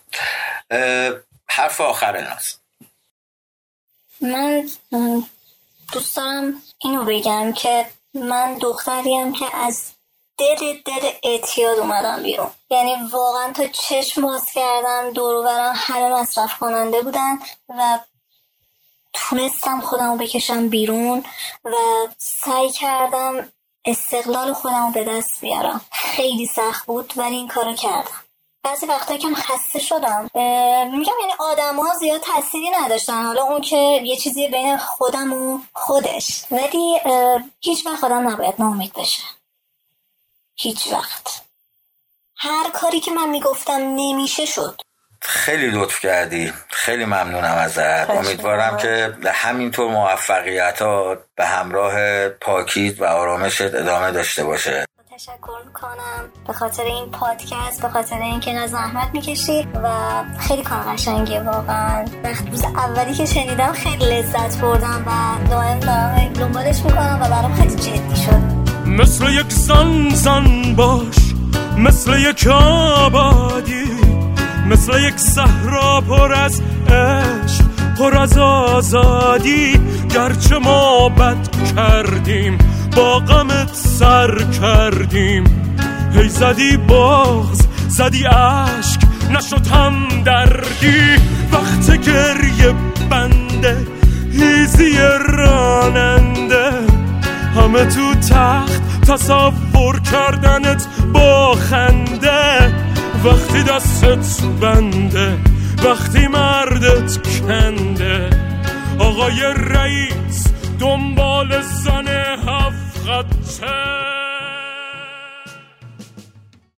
حرف آخر ناز. من دوست دارم اینو بگم که من دختریم که از دل دل اعتیاد اومدم بیرون. یعنی واقعا تا چشم باز کردم دور برم همه مصرف کننده بودن و تونستم خودم بکشم بیرون و سعی کردم استقلال خودم به دست بیارم. خیلی سخت بود ولی این کارو کردم. بعضی وقتا که خسته شدم میگم یعنی آدم ها زیاد تأثیری نداشتن. حالا اون که یه چیزی بین خودم و خودش. ولی هیچ وقت آدم نباید ناامید بشه. هیچ وقت. هر کاری که من می‌گفتم نمیشه شد. خیلی لطف کردی. خیلی ممنونم ازت. امیدوارم که همینطور موفقیت ها به همراه پاکیت و آرامشت ادامه داشته باشه. تشکر می‌کنم. به خاطر این پادکست به خاطر اینکه نه زحمت می‌کشی و خیلی کار قشنگیه واقعا. روز اولی که شنیدم خیلی لذت بردم و دائم دارم دنبالش می‌کنم و برام خیلی جدی شد. مثل یک زن زن باش مثل یک آبادی مثل یک صحرا پر از عشق پر از آزادی. گرچه ما بد کردیم با غمت سر کردیم. هی زدی باز زدی عشق نشد هم دردی. وقت گریه بنده هیزی راننده. همه تو تخت تصور کردنت با خنده. وقتی دستت بنده وقتی مردت کنده. آقای رئیس دنبال زن هفت